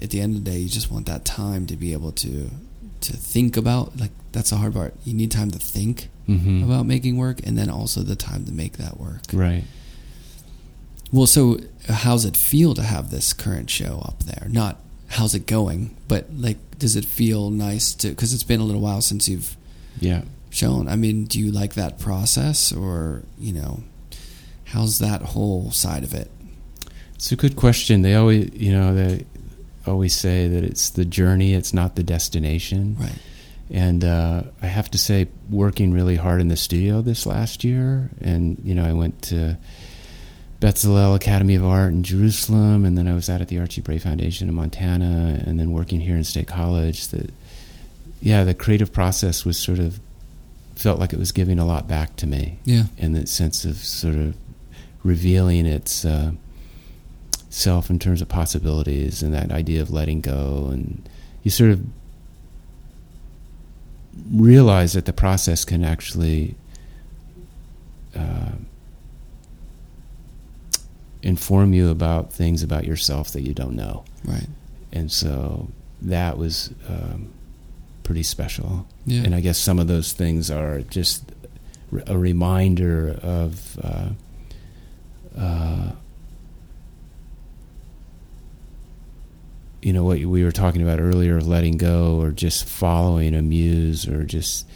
at the end of the day, you just want that time to be able to to think about. Like that's the hard part. You need time to think hmm about making work, and then also the time to make that work. Right. Well, so how's it feel to have this current show up there? Not how's it going, but like, does it feel nice to? Because it's been a little while since you've Yeah. Shown. I mean, do you like that process, or you know, how's that whole side of it? It's a good question. They always, you know, they always say that it's the journey, it's not the destination. Right. And uh, I have to say, working really hard in the studio this last year, and you know, I went to Bezalel Academy of Art in Jerusalem, and then I was out at the Archie Bray Foundation in Montana, and then working here in State College. That, yeah, the creative process was sort of felt like it was giving a lot back to me Yeah. in the sense of sort of revealing its uh, self in terms of possibilities and that idea of letting go and you sort of realize that the process can actually uh, inform you about things about yourself that you don't know Right. and so that was um, pretty special Yeah. and I guess some of those things are just a reminder of uh, uh, you know what we were talking about earlier of letting go or just following a muse or just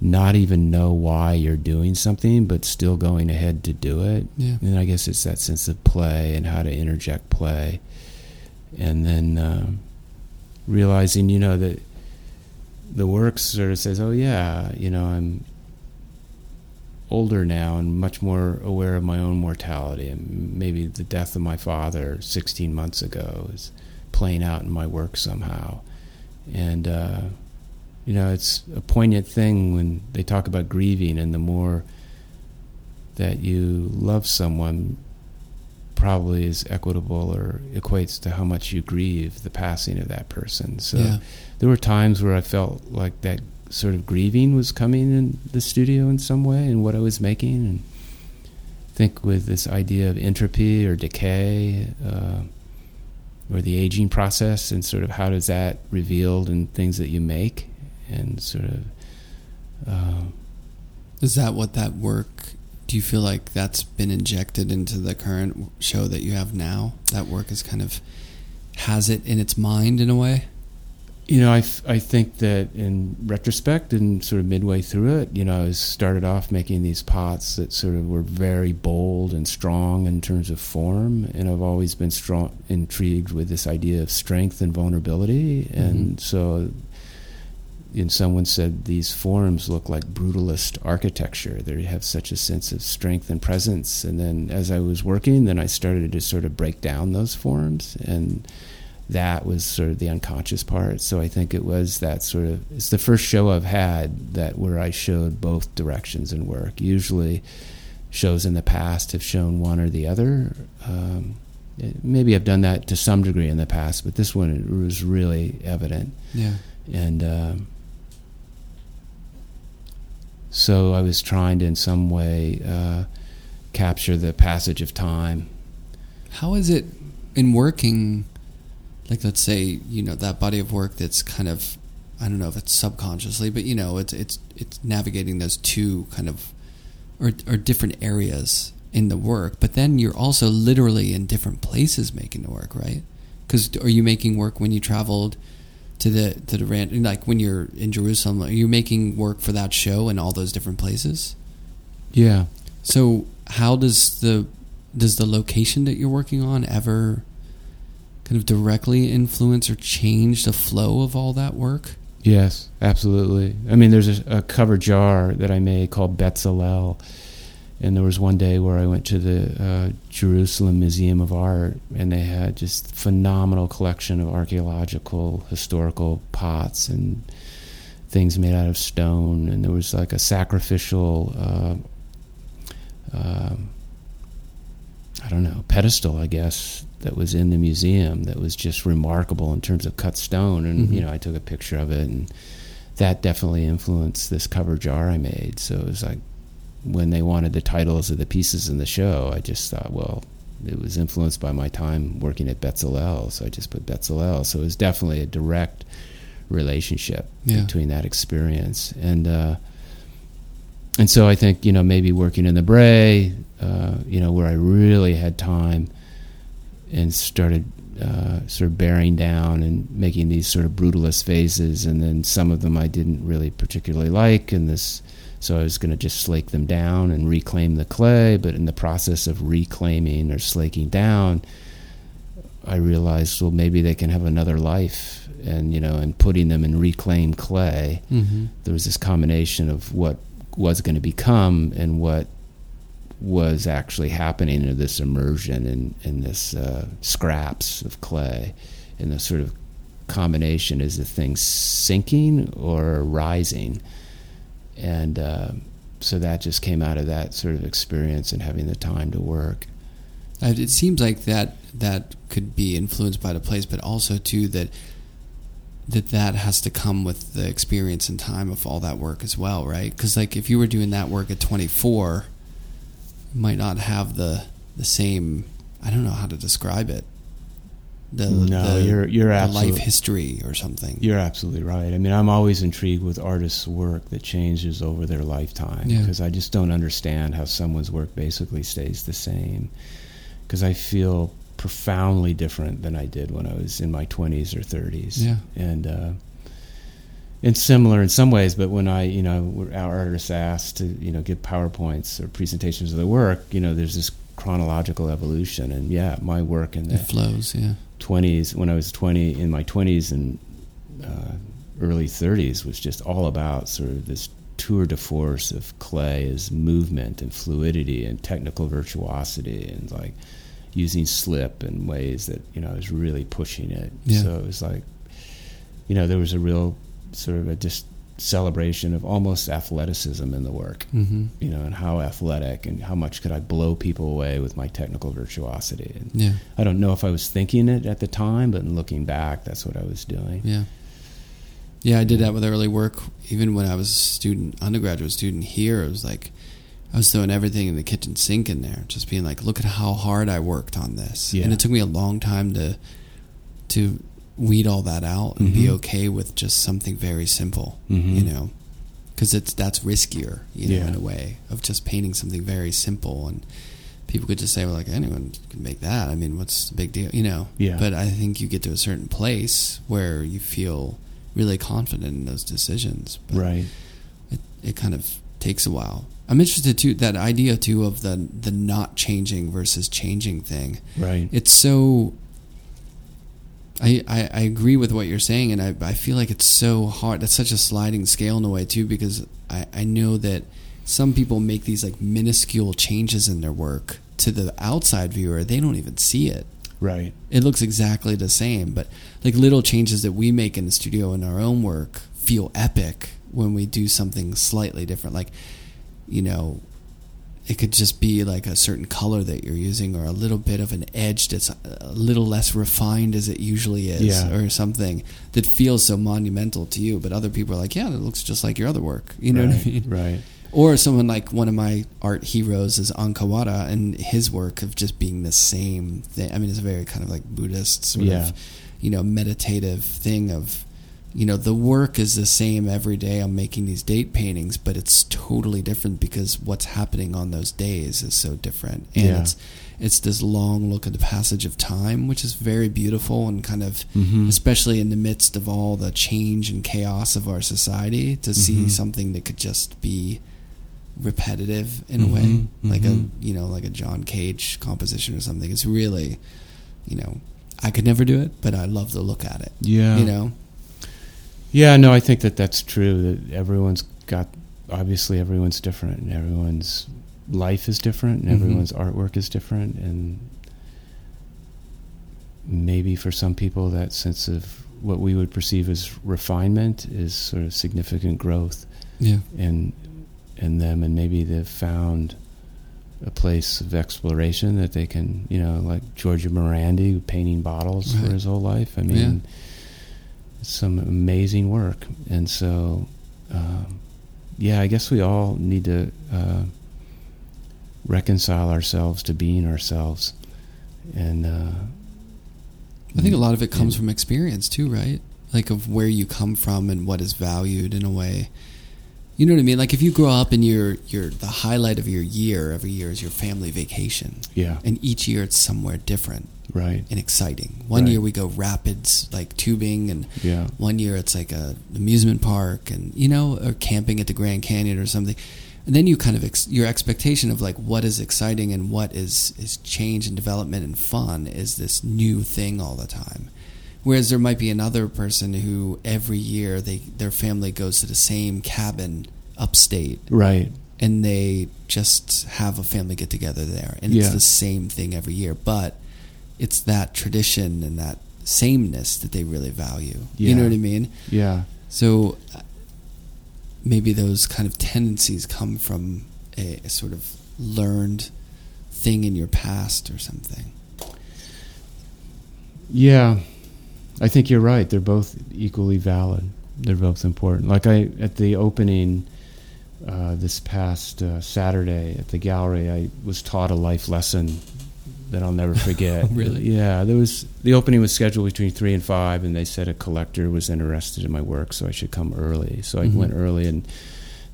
not even know why you're doing something but still going ahead to do it yeah. and I guess it's that sense of play and how to interject play. And then um realizing, you know, that the work sort of says, "Oh yeah, you know, I'm older now and much more aware of my own mortality, and maybe the death of my father 16 months ago is playing out in my work somehow." And uh, you know, it's a poignant thing when they talk about grieving, and the more that you love someone, probably is equitable or equates to how much you grieve the passing of that person. So Yeah. there were times where I felt like that sort of grieving was coming in the studio in some way in what I was making. And I think with this idea of entropy or decay uh, or the aging process and sort of how does that revealed in things that you make and sort of. Uh, Is that what that work? Do you feel like that's been injected into the current show that you have now? That work is kind of has it in its mind in a way. You know, I, I think that in retrospect and sort of midway through it, you know, I started off making these pots that sort of were very bold and strong in terms of form, and I've always been strong intrigued with this idea of strength and vulnerability, mm-hmm. and so. And someone said these forms look like brutalist architecture. They have such a sense of strength and presence. And then, as I was working, then I started to sort of break down those forms, and that was sort of the unconscious part. So I think it was that sort of it's the first show I've had that where I showed both directions in work. Usually, shows in the past have shown one or the other. Um, maybe I've done that to some degree in the past, but this one it was really evident. Yeah. And um, so I was trying to, in some way, uh, capture the passage of time. How is it in working? Like, let's say you know that body of work that's kind of I don't know if it's subconsciously, but you know it's it's it's navigating those two kind of or or different areas in the work. But then you're also literally in different places making the work, right? Because are you making work when you traveled? To the to the ran like when you're in Jerusalem, are you making work for that show in all those different places? Yeah. So how does the does the location that you're working on ever kind of directly influence or change the flow of all that work? Yes, absolutely. I mean, there's a, a cover jar that I made called Betzalel, and there was one day where I went to the uh, Jerusalem Museum of Art, and they had just phenomenal collection of archaeological, historical pots and things made out of stone, and there was like a sacrificial. Uh, um I don't know, pedestal, I guess, that was in the museum that was just remarkable in terms of cut stone. And, Mhm. you know, I took a picture of it, and that definitely influenced this cover jar I made. So it was like when they wanted the titles of the pieces in the show, I just thought, well, it was influenced by my time working at Betzalel. So I just put Betzalel. So it was definitely a direct relationship Yeah. between that experience. And, uh, and so I think you know maybe working in the Bray, uh, you know, where I really had time and started uh, sort of bearing down and making these sort of brutalist phases, and then some of them I didn't really particularly like, and this, so I was going to just slake them down and reclaim the clay, but in the process of reclaiming or slaking down, I realized well maybe they can have another life, and you know, and putting them in reclaimed clay Mm-hmm. there was this combination of what was going to become and what was actually happening in this immersion in, in this uh, scraps of clay. And the sort of combination is the thing sinking or rising and uh, so that just came out of that sort of experience and having the time to work Uh, It seems like that that could be influenced by the place, but also too that that that has to come with the experience and time of all that work as well, right? Because like if you were doing that work at 24, you might not have the the same. I don't know how to describe it. The, No, the, you're- you're the life history or something. You're absolutely right. I mean, I'm always intrigued with artists' work that changes over their lifetime Yeah. because I just don't understand how someone's work basically stays the same. Because I feel profoundly different than I did when I was in my 20s or 30s. Yeah. And uh, and similar in some ways, but when I, you know, our artists asked to, you know, give PowerPoints or presentations of their work, you know, there's this chronological evolution. And yeah, my work in the it flows, yeah. 20s when I was 20 in my 20s and uh, early 30s was just all about sort of this tour de force of clay as movement and fluidity and technical virtuosity and like using slip in ways that you know I was really pushing it. Yeah. So it was like, you know, there was a real sort of a just celebration of almost athleticism in the work. Mm-hmm. You know, and how athletic and how much could I blow people away with my technical virtuosity. And Yeah. I don't know if I was thinking it at the time, but in looking back, that's what I was doing. Yeah. Yeah, I did that with early work. Even when I was a student, undergraduate student here, it was like I was throwing everything in the kitchen sink in there, just being like, "Look at how hard I worked on this." Yeah. And it took me a long time to to weed all that out and be Mhm. okay with just something very simple, Mhm. you know, because it's that's riskier, you know, Yeah. in a way of just painting something very simple and. People could just say, "Well, like anyone can make that." I mean, what's the big deal, you know? Yeah. But I think you get to a certain place where you feel really confident in those decisions. But Right. It, it kind of takes a while. I'm interested too that idea too of the the not changing versus changing thing. Right. It's so. I, I, I agree with what you're saying, and I, I feel like it's so hard. That's such a sliding scale in a way too, because I, I know that some people make these like minuscule changes in their work to the outside viewer. They don't even see it right. it looks exactly the same but like little changes that we make in the studio in our own work feel epic when we do something slightly different like you know it could just be like a certain color that you're using or a little bit of an edge that's a little less refined as it usually is Yeah. or something that feels so monumental to you but other people are like yeah it looks just like your other work you know right. what i mean Right. or someone like one of my art heroes is On Kawara, and his work of just being the same thing. I mean, it's a very kind of like Buddhist sort Yeah. of, you know, meditative thing of, you know, the work is the same every day. I'm making these date paintings, but it's totally different because what's happening on those days is so different, and Yeah. it's it's this long look at the passage of time, which is very beautiful and kind of Mhm. especially in the midst of all the change and chaos of our society, to see Mhm. something that could just be repetitive in a Mhm, way, like a you know like a John Cage composition or something. It's really, you know, I could never do it, but I love to look at it. Yeah. You know, Yeah, no, I think that that's true. That everyone's got obviously everyone's different, and everyone's life is different, and Mhm. everyone's artwork is different, and maybe for some people that sense of what we would perceive as refinement is sort of significant growth yeah, in in them, and maybe they've found a place of exploration that they can, you know, like Giorgio Morandi painting bottles Right. for his whole life. I mean, some amazing work, and so um, yeah, I guess we all need to uh, reconcile ourselves to being ourselves, and uh, I think a lot of it comes Yeah. from experience too, right? Like of where you come from and what is valued in a way. You know what I mean? Like if you grow up and you're you're the highlight of your year every year is your family vacation, yeah, and each year it's somewhere different right, and exciting. One Right. year we go rapids like tubing, and yeah, one year it's like a amusement park, and you know, or camping at the Grand Canyon or something. And then you kind of ex- your expectation of like what is exciting and what is is change and development and fun is this new thing all the time. Whereas there might be another person who every year they their family goes to the same cabin upstate right, and they just have a family get together there and it's the same thing every year but it's that tradition and that sameness that they really value you know what i mean yeah, so uh, maybe those kind of tendencies come from a, a sort of learned thing in your past or something yeah. I think you're right. They're both equally valid. They're both important. Like I at the opening uh, this past uh, Saturday at the gallery, I was taught a life lesson that I'll never forget. Really? Yeah. There was the opening was scheduled between three and five, and they said a collector was interested in my work, so I should come early. So I Mhm. went early, and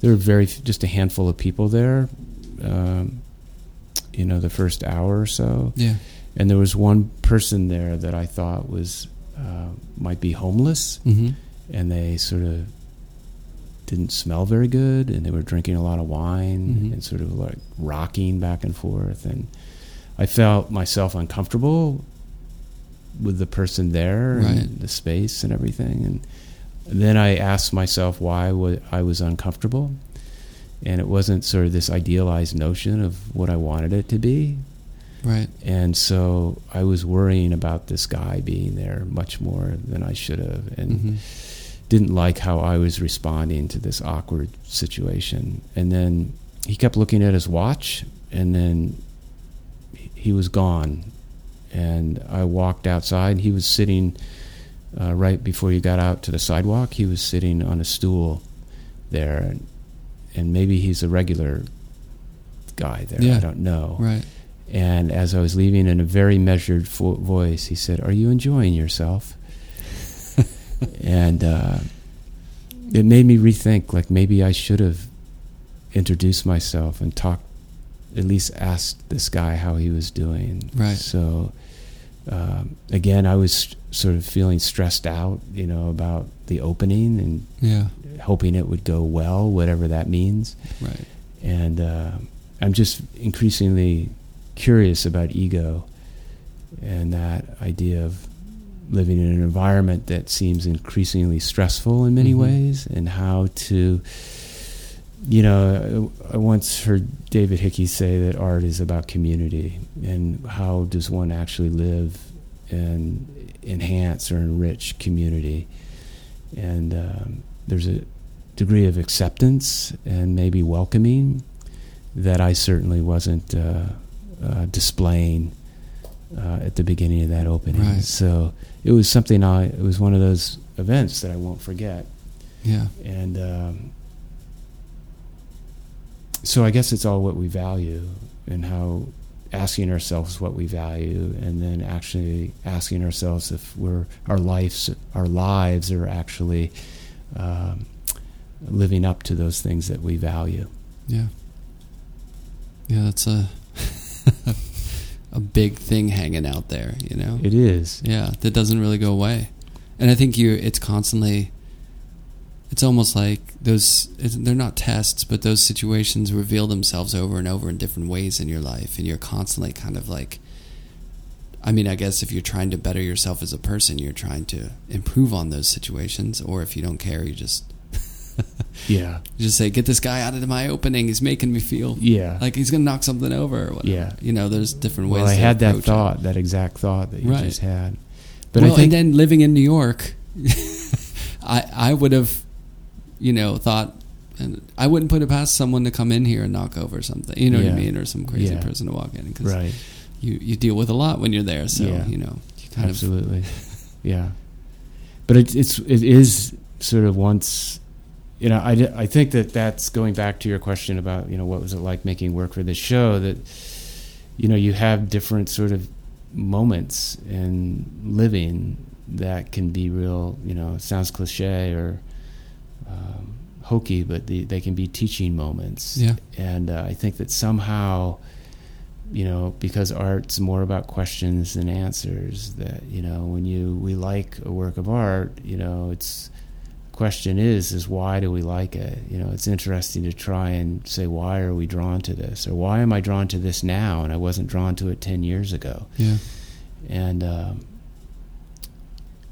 there were very just a handful of people there. Um, you know, the first hour or so yeah and there was one person there that I thought was uh, might be homeless, mm-hmm. and they sort of didn't smell very good, and they were drinking a lot of wine Mhm. and sort of like rocking back and forth, and I felt myself uncomfortable with the person there Right. and the space and everything, and then I asked myself why I was uncomfortable, and it wasn't sort of this idealized notion of what I wanted it to be. Right. And so I was worrying about this guy being there much more than I should have, and Mhm. didn't like how I was responding to this awkward situation. And then he kept looking at his watch, and then he- was gone. And I walked outside. He was sitting uh, right before you got out to the sidewalk. He was sitting on a stool there, and, and maybe he's a regular guy there. Yeah. I don't know. Right. And as I was leaving, in a very measured fo- voice, he said, "Are you enjoying yourself?" and uh, it made me rethink. Like maybe I should have introduced myself and talked, at least asked this guy how he was doing. Right. So um, again, I was sort of feeling stressed out, you know, about the opening and Yeah. hoping it would go well, whatever that means Right. and uh, I'm just increasingly curious about ego and that idea of living in an environment that seems increasingly stressful in many Mhm. ways, and how to, you know, I once heard David Hickey say that art is about community, and how does one actually live and enhance or enrich community, and um, there's a degree of acceptance and maybe welcoming that I certainly wasn't uh, uh, displaying uh, at the beginning of that opening. Right. So it was something I. It was one of those events that I won't forget, Yeah. and um, so I guess it's all what we value and how asking ourselves what we value, and then actually asking ourselves if we're our lives our lives are actually. Um, living up to those things that we value. Yeah. Yeah, that's a a big thing hanging out there, you know. It is. Yeah, that doesn't really go away. And I think you it's constantly it's almost like those they're not tests, but those situations reveal themselves over and over in different ways in your life and you're constantly kind of like I mean, I guess if you're trying to better yourself as a person, you're trying to improve on those situations or if you don't care, you just Yeah. you just say get this guy out of my opening. He's making me feel Yeah. like he's going to knock something over or whatever. Yeah. You know, there's different ways well, I had that approach it. thought, that exact thought that you Right. just had. But well, I think and then living in New York, I I would have, you know, thought, and I wouldn't put it past someone to come in here and knock over something. You know what I mean, or some crazy Yeah. person to walk in because right. you you deal with a lot when you're there. So Yeah. you know, you kind of Absolutely. yeah. But it's it's it is sort of once you know I I think that that's going back to your question about you know what was it like making work for this show that you know you have different sort of moments in living that can be real you know sounds cliche or um, hokey but the, they can be teaching moments yeah, and uh, I think that somehow, you know, because art's more about questions than answers. That you know, when you we like a work of art, you know, it's question is is why do we like it? You know, it's interesting to try and say why are we drawn to this, or why am I drawn to this now, and I wasn't drawn to it ten years ago. yeah, And um,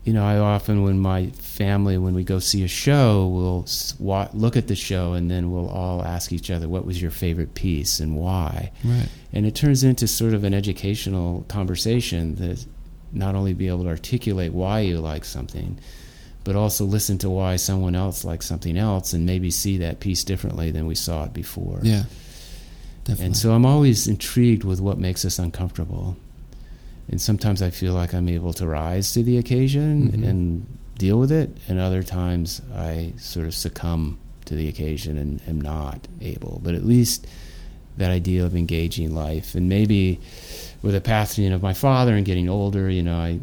you know, I often, when my family, when we go see a show, we'll wa- look at the show and then we'll all ask each other, "What was your favorite piece and why?" right, And it turns into sort of an educational conversation that not only be able to articulate why you like something, but also listen to why someone else likes something else and maybe see that piece differently than we saw it before. yeah, definitely. And so I'm always intrigued with what makes us uncomfortable. And sometimes I feel like I'm able to rise to the occasion Mhm. and deal with it. And other times I sort of succumb to the occasion and am not able. But at least that idea of engaging life. And maybe with the passing of my father and getting older, you know, I,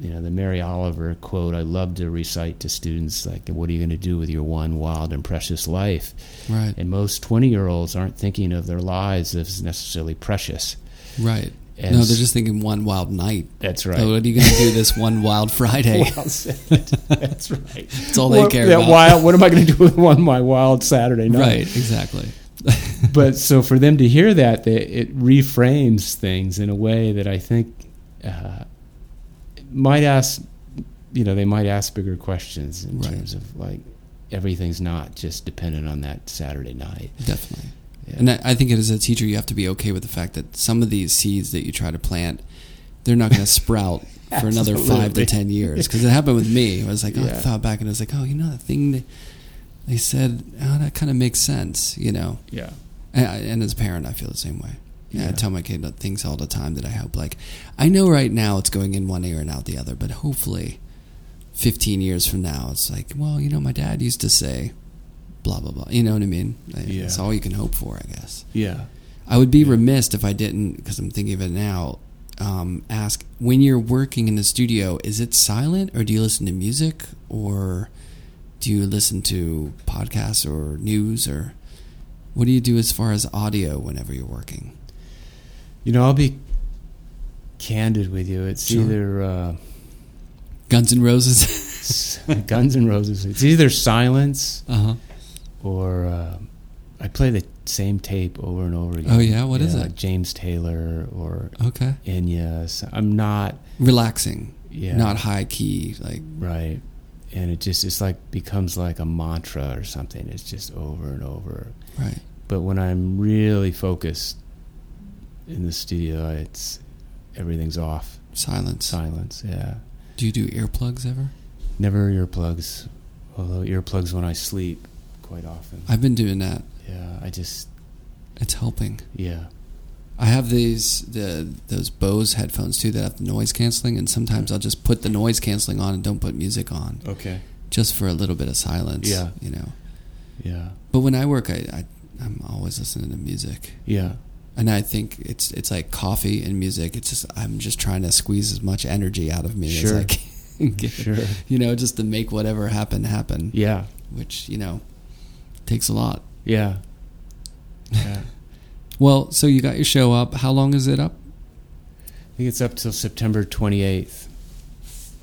you know, the Mary Oliver quote I love to recite to students like, what are you going to do with your one wild and precious life? right, And most 20 year olds aren't thinking of their lives as necessarily precious. right. And no, they're just thinking one wild night. That's Oh, right. what are you going to do this one wild Friday? Well. That's right. That's all they What- care that about. Wild, what am I going to do with one my wild Saturday night? Right, exactly. But so for them to hear that, they, it reframes things in a way that I think uh, might ask you know, they might ask bigger questions in Right. terms of like everything's not just dependent on that Saturday night. Definitely. Yeah. And I, I think as a teacher, you have to be okay with the fact that some of these seeds that you try to plant, they're not going to sprout for another five to ten years. Because it happened with me. I was like, oh, I thought back and I was like, oh, you know, the thing that they said, oh, that kind of makes sense, you know. yeah. And, I- and as a parent, I feel the same way. Yeah, I tell my kid that things all the time that I hope. Like, I know right now it's going in one ear and out the other, but hopefully, fifteen years from now, it's like, well, you know, my dad used to say, blah blah blah. You know what I mean? Like, Yeah. It's all you can hope for, I guess. Yeah. I would be remiss if I didn't, because I'm thinking of it now. Um, ask when you're working in the studio, is it silent, or do you listen to music, or do you listen to podcasts or news, or what do you do as far as audio whenever you're working? You know, I'll be candid with you. It's Sure. either uh, Guns and Roses. Guns and Roses. It's either silence uh huh. Or uh, I play the same tape over and over again. Oh, yeah? What is it? like James Taylor or Okay. Enya. So I'm not Relaxing. Yeah. Not high key. Like right, and it just it's like becomes like a mantra or something. It's just over and over. right. But when I'm really focused in the studio, it's everything's off. Silence. Silence. Yeah. Do you do earplugs ever? Never earplugs. Although earplugs when I sleep quite often. I've been doing that. yeah, I just It's helping. yeah. I have these the those Bose headphones too that have the noise canceling, and sometimes I'll just put the noise canceling on and don't put music on, Okay. just for a little bit of silence. Yeah. you know. Yeah. But when I work, I, I I'm always listening to music, Yeah. and I think it's it's like coffee and music. It's just I'm just trying to squeeze as much energy out of me as I can get. Sure. You know, just to make whatever happen happen. Yeah. Which you know takes a lot. Yeah. Yeah. Well, so you got your show up. How long is it up? I think it's up till September 28th.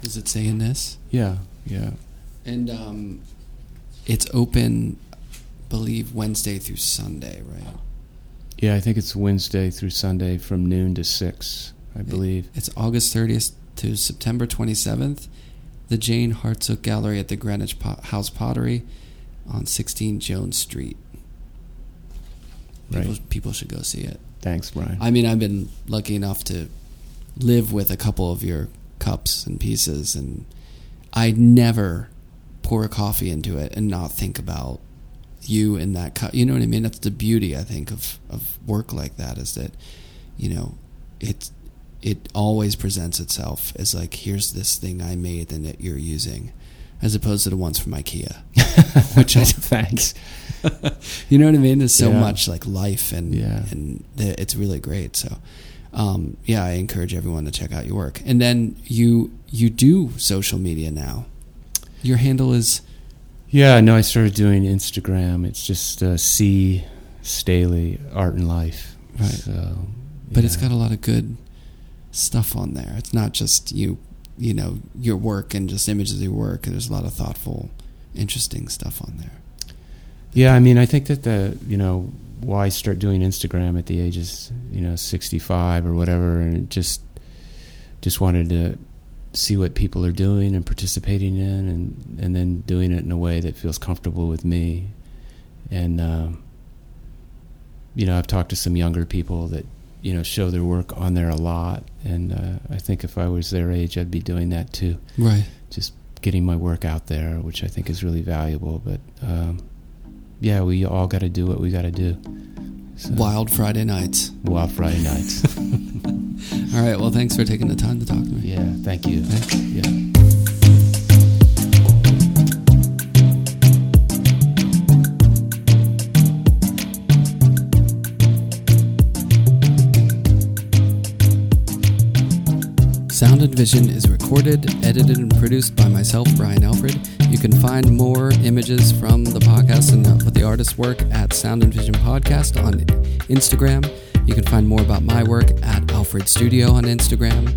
Does it say in this? Yeah. Yeah. And um, it's open, believe Wednesday through Sunday, right? Yeah, I think it's Wednesday through Sunday from noon to 6, I believe. It's August 30th to September 27th. The Jane Hartsook Gallery at the Greenwich House Pottery on 16 Jones Street. People, Right. people should go see it. Thanks, Brian. I mean, I've been lucky enough to live with a couple of your cups and pieces, and I'd never pour a coffee into it and not think about you in that cup. You know what I mean? That's the beauty, I think, of, of work like that is that, you know, it it always presents itself as like, here's this thing I made and that you're using, as opposed to the ones from IKEA, which I Thanks. you know what I mean? There's so Yeah. much like life and Yeah. and the, it's really great. So, um, yeah, I encourage everyone to check out your work. And then you you do social media now. Your handle is Yeah, no, I started doing Instagram. It's just uh, C Staley Art and Life. Right. So, but it's got a lot of good stuff on there. It's not just you, you know, your work and just images of your work. There's a lot of thoughtful, interesting stuff on there. Yeah, I mean, I think that the you know why start doing Instagram at the ages you know sixty five or whatever, and just just wanted to see what people are doing and participating in, and and then doing it in a way that feels comfortable with me, and um, you know I've talked to some younger people that you know show their work on there a lot, and uh, I think if I was their age, I'd be doing that too Right. just getting my work out there, which I think is really valuable. But um, yeah, we all got to do what we got to do. So, Wild Friday nights. Wild Friday nights. All right. Well, thanks for taking the time to talk to me. yeah, thank you. Thanks. Yeah. Sound and Vision is recorded, edited, and produced by myself, Brian Alfred. You can find more images from the podcast and the, the artist's work at Sound and Vision Podcast on Instagram. You can find more about my work at Alfred Studio on Instagram.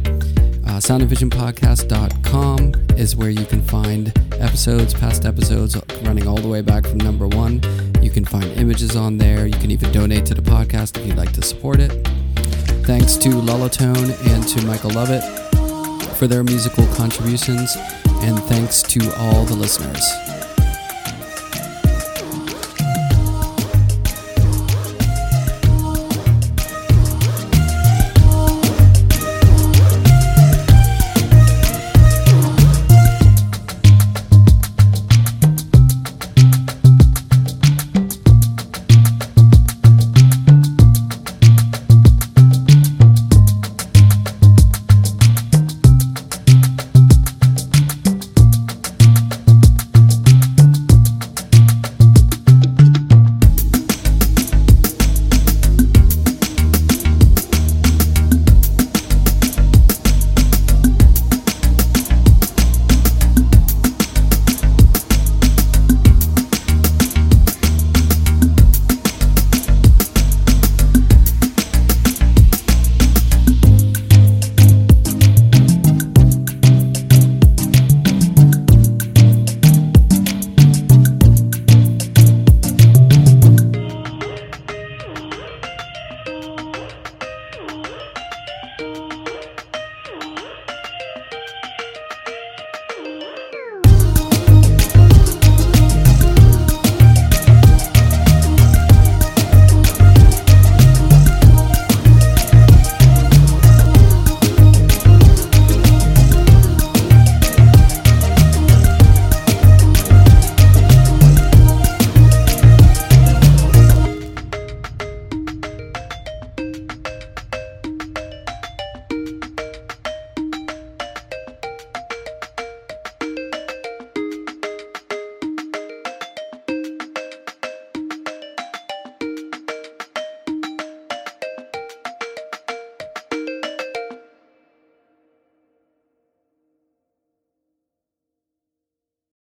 Uh, soundandvisionpodcast.com is where you can find episodes, past episodes, running all the way back from number one. You can find images on there. You can even donate to the podcast if you'd like to support it. Thanks to Lullatone and to Michael Lovett for their musical contributions. and thanks to all the listeners.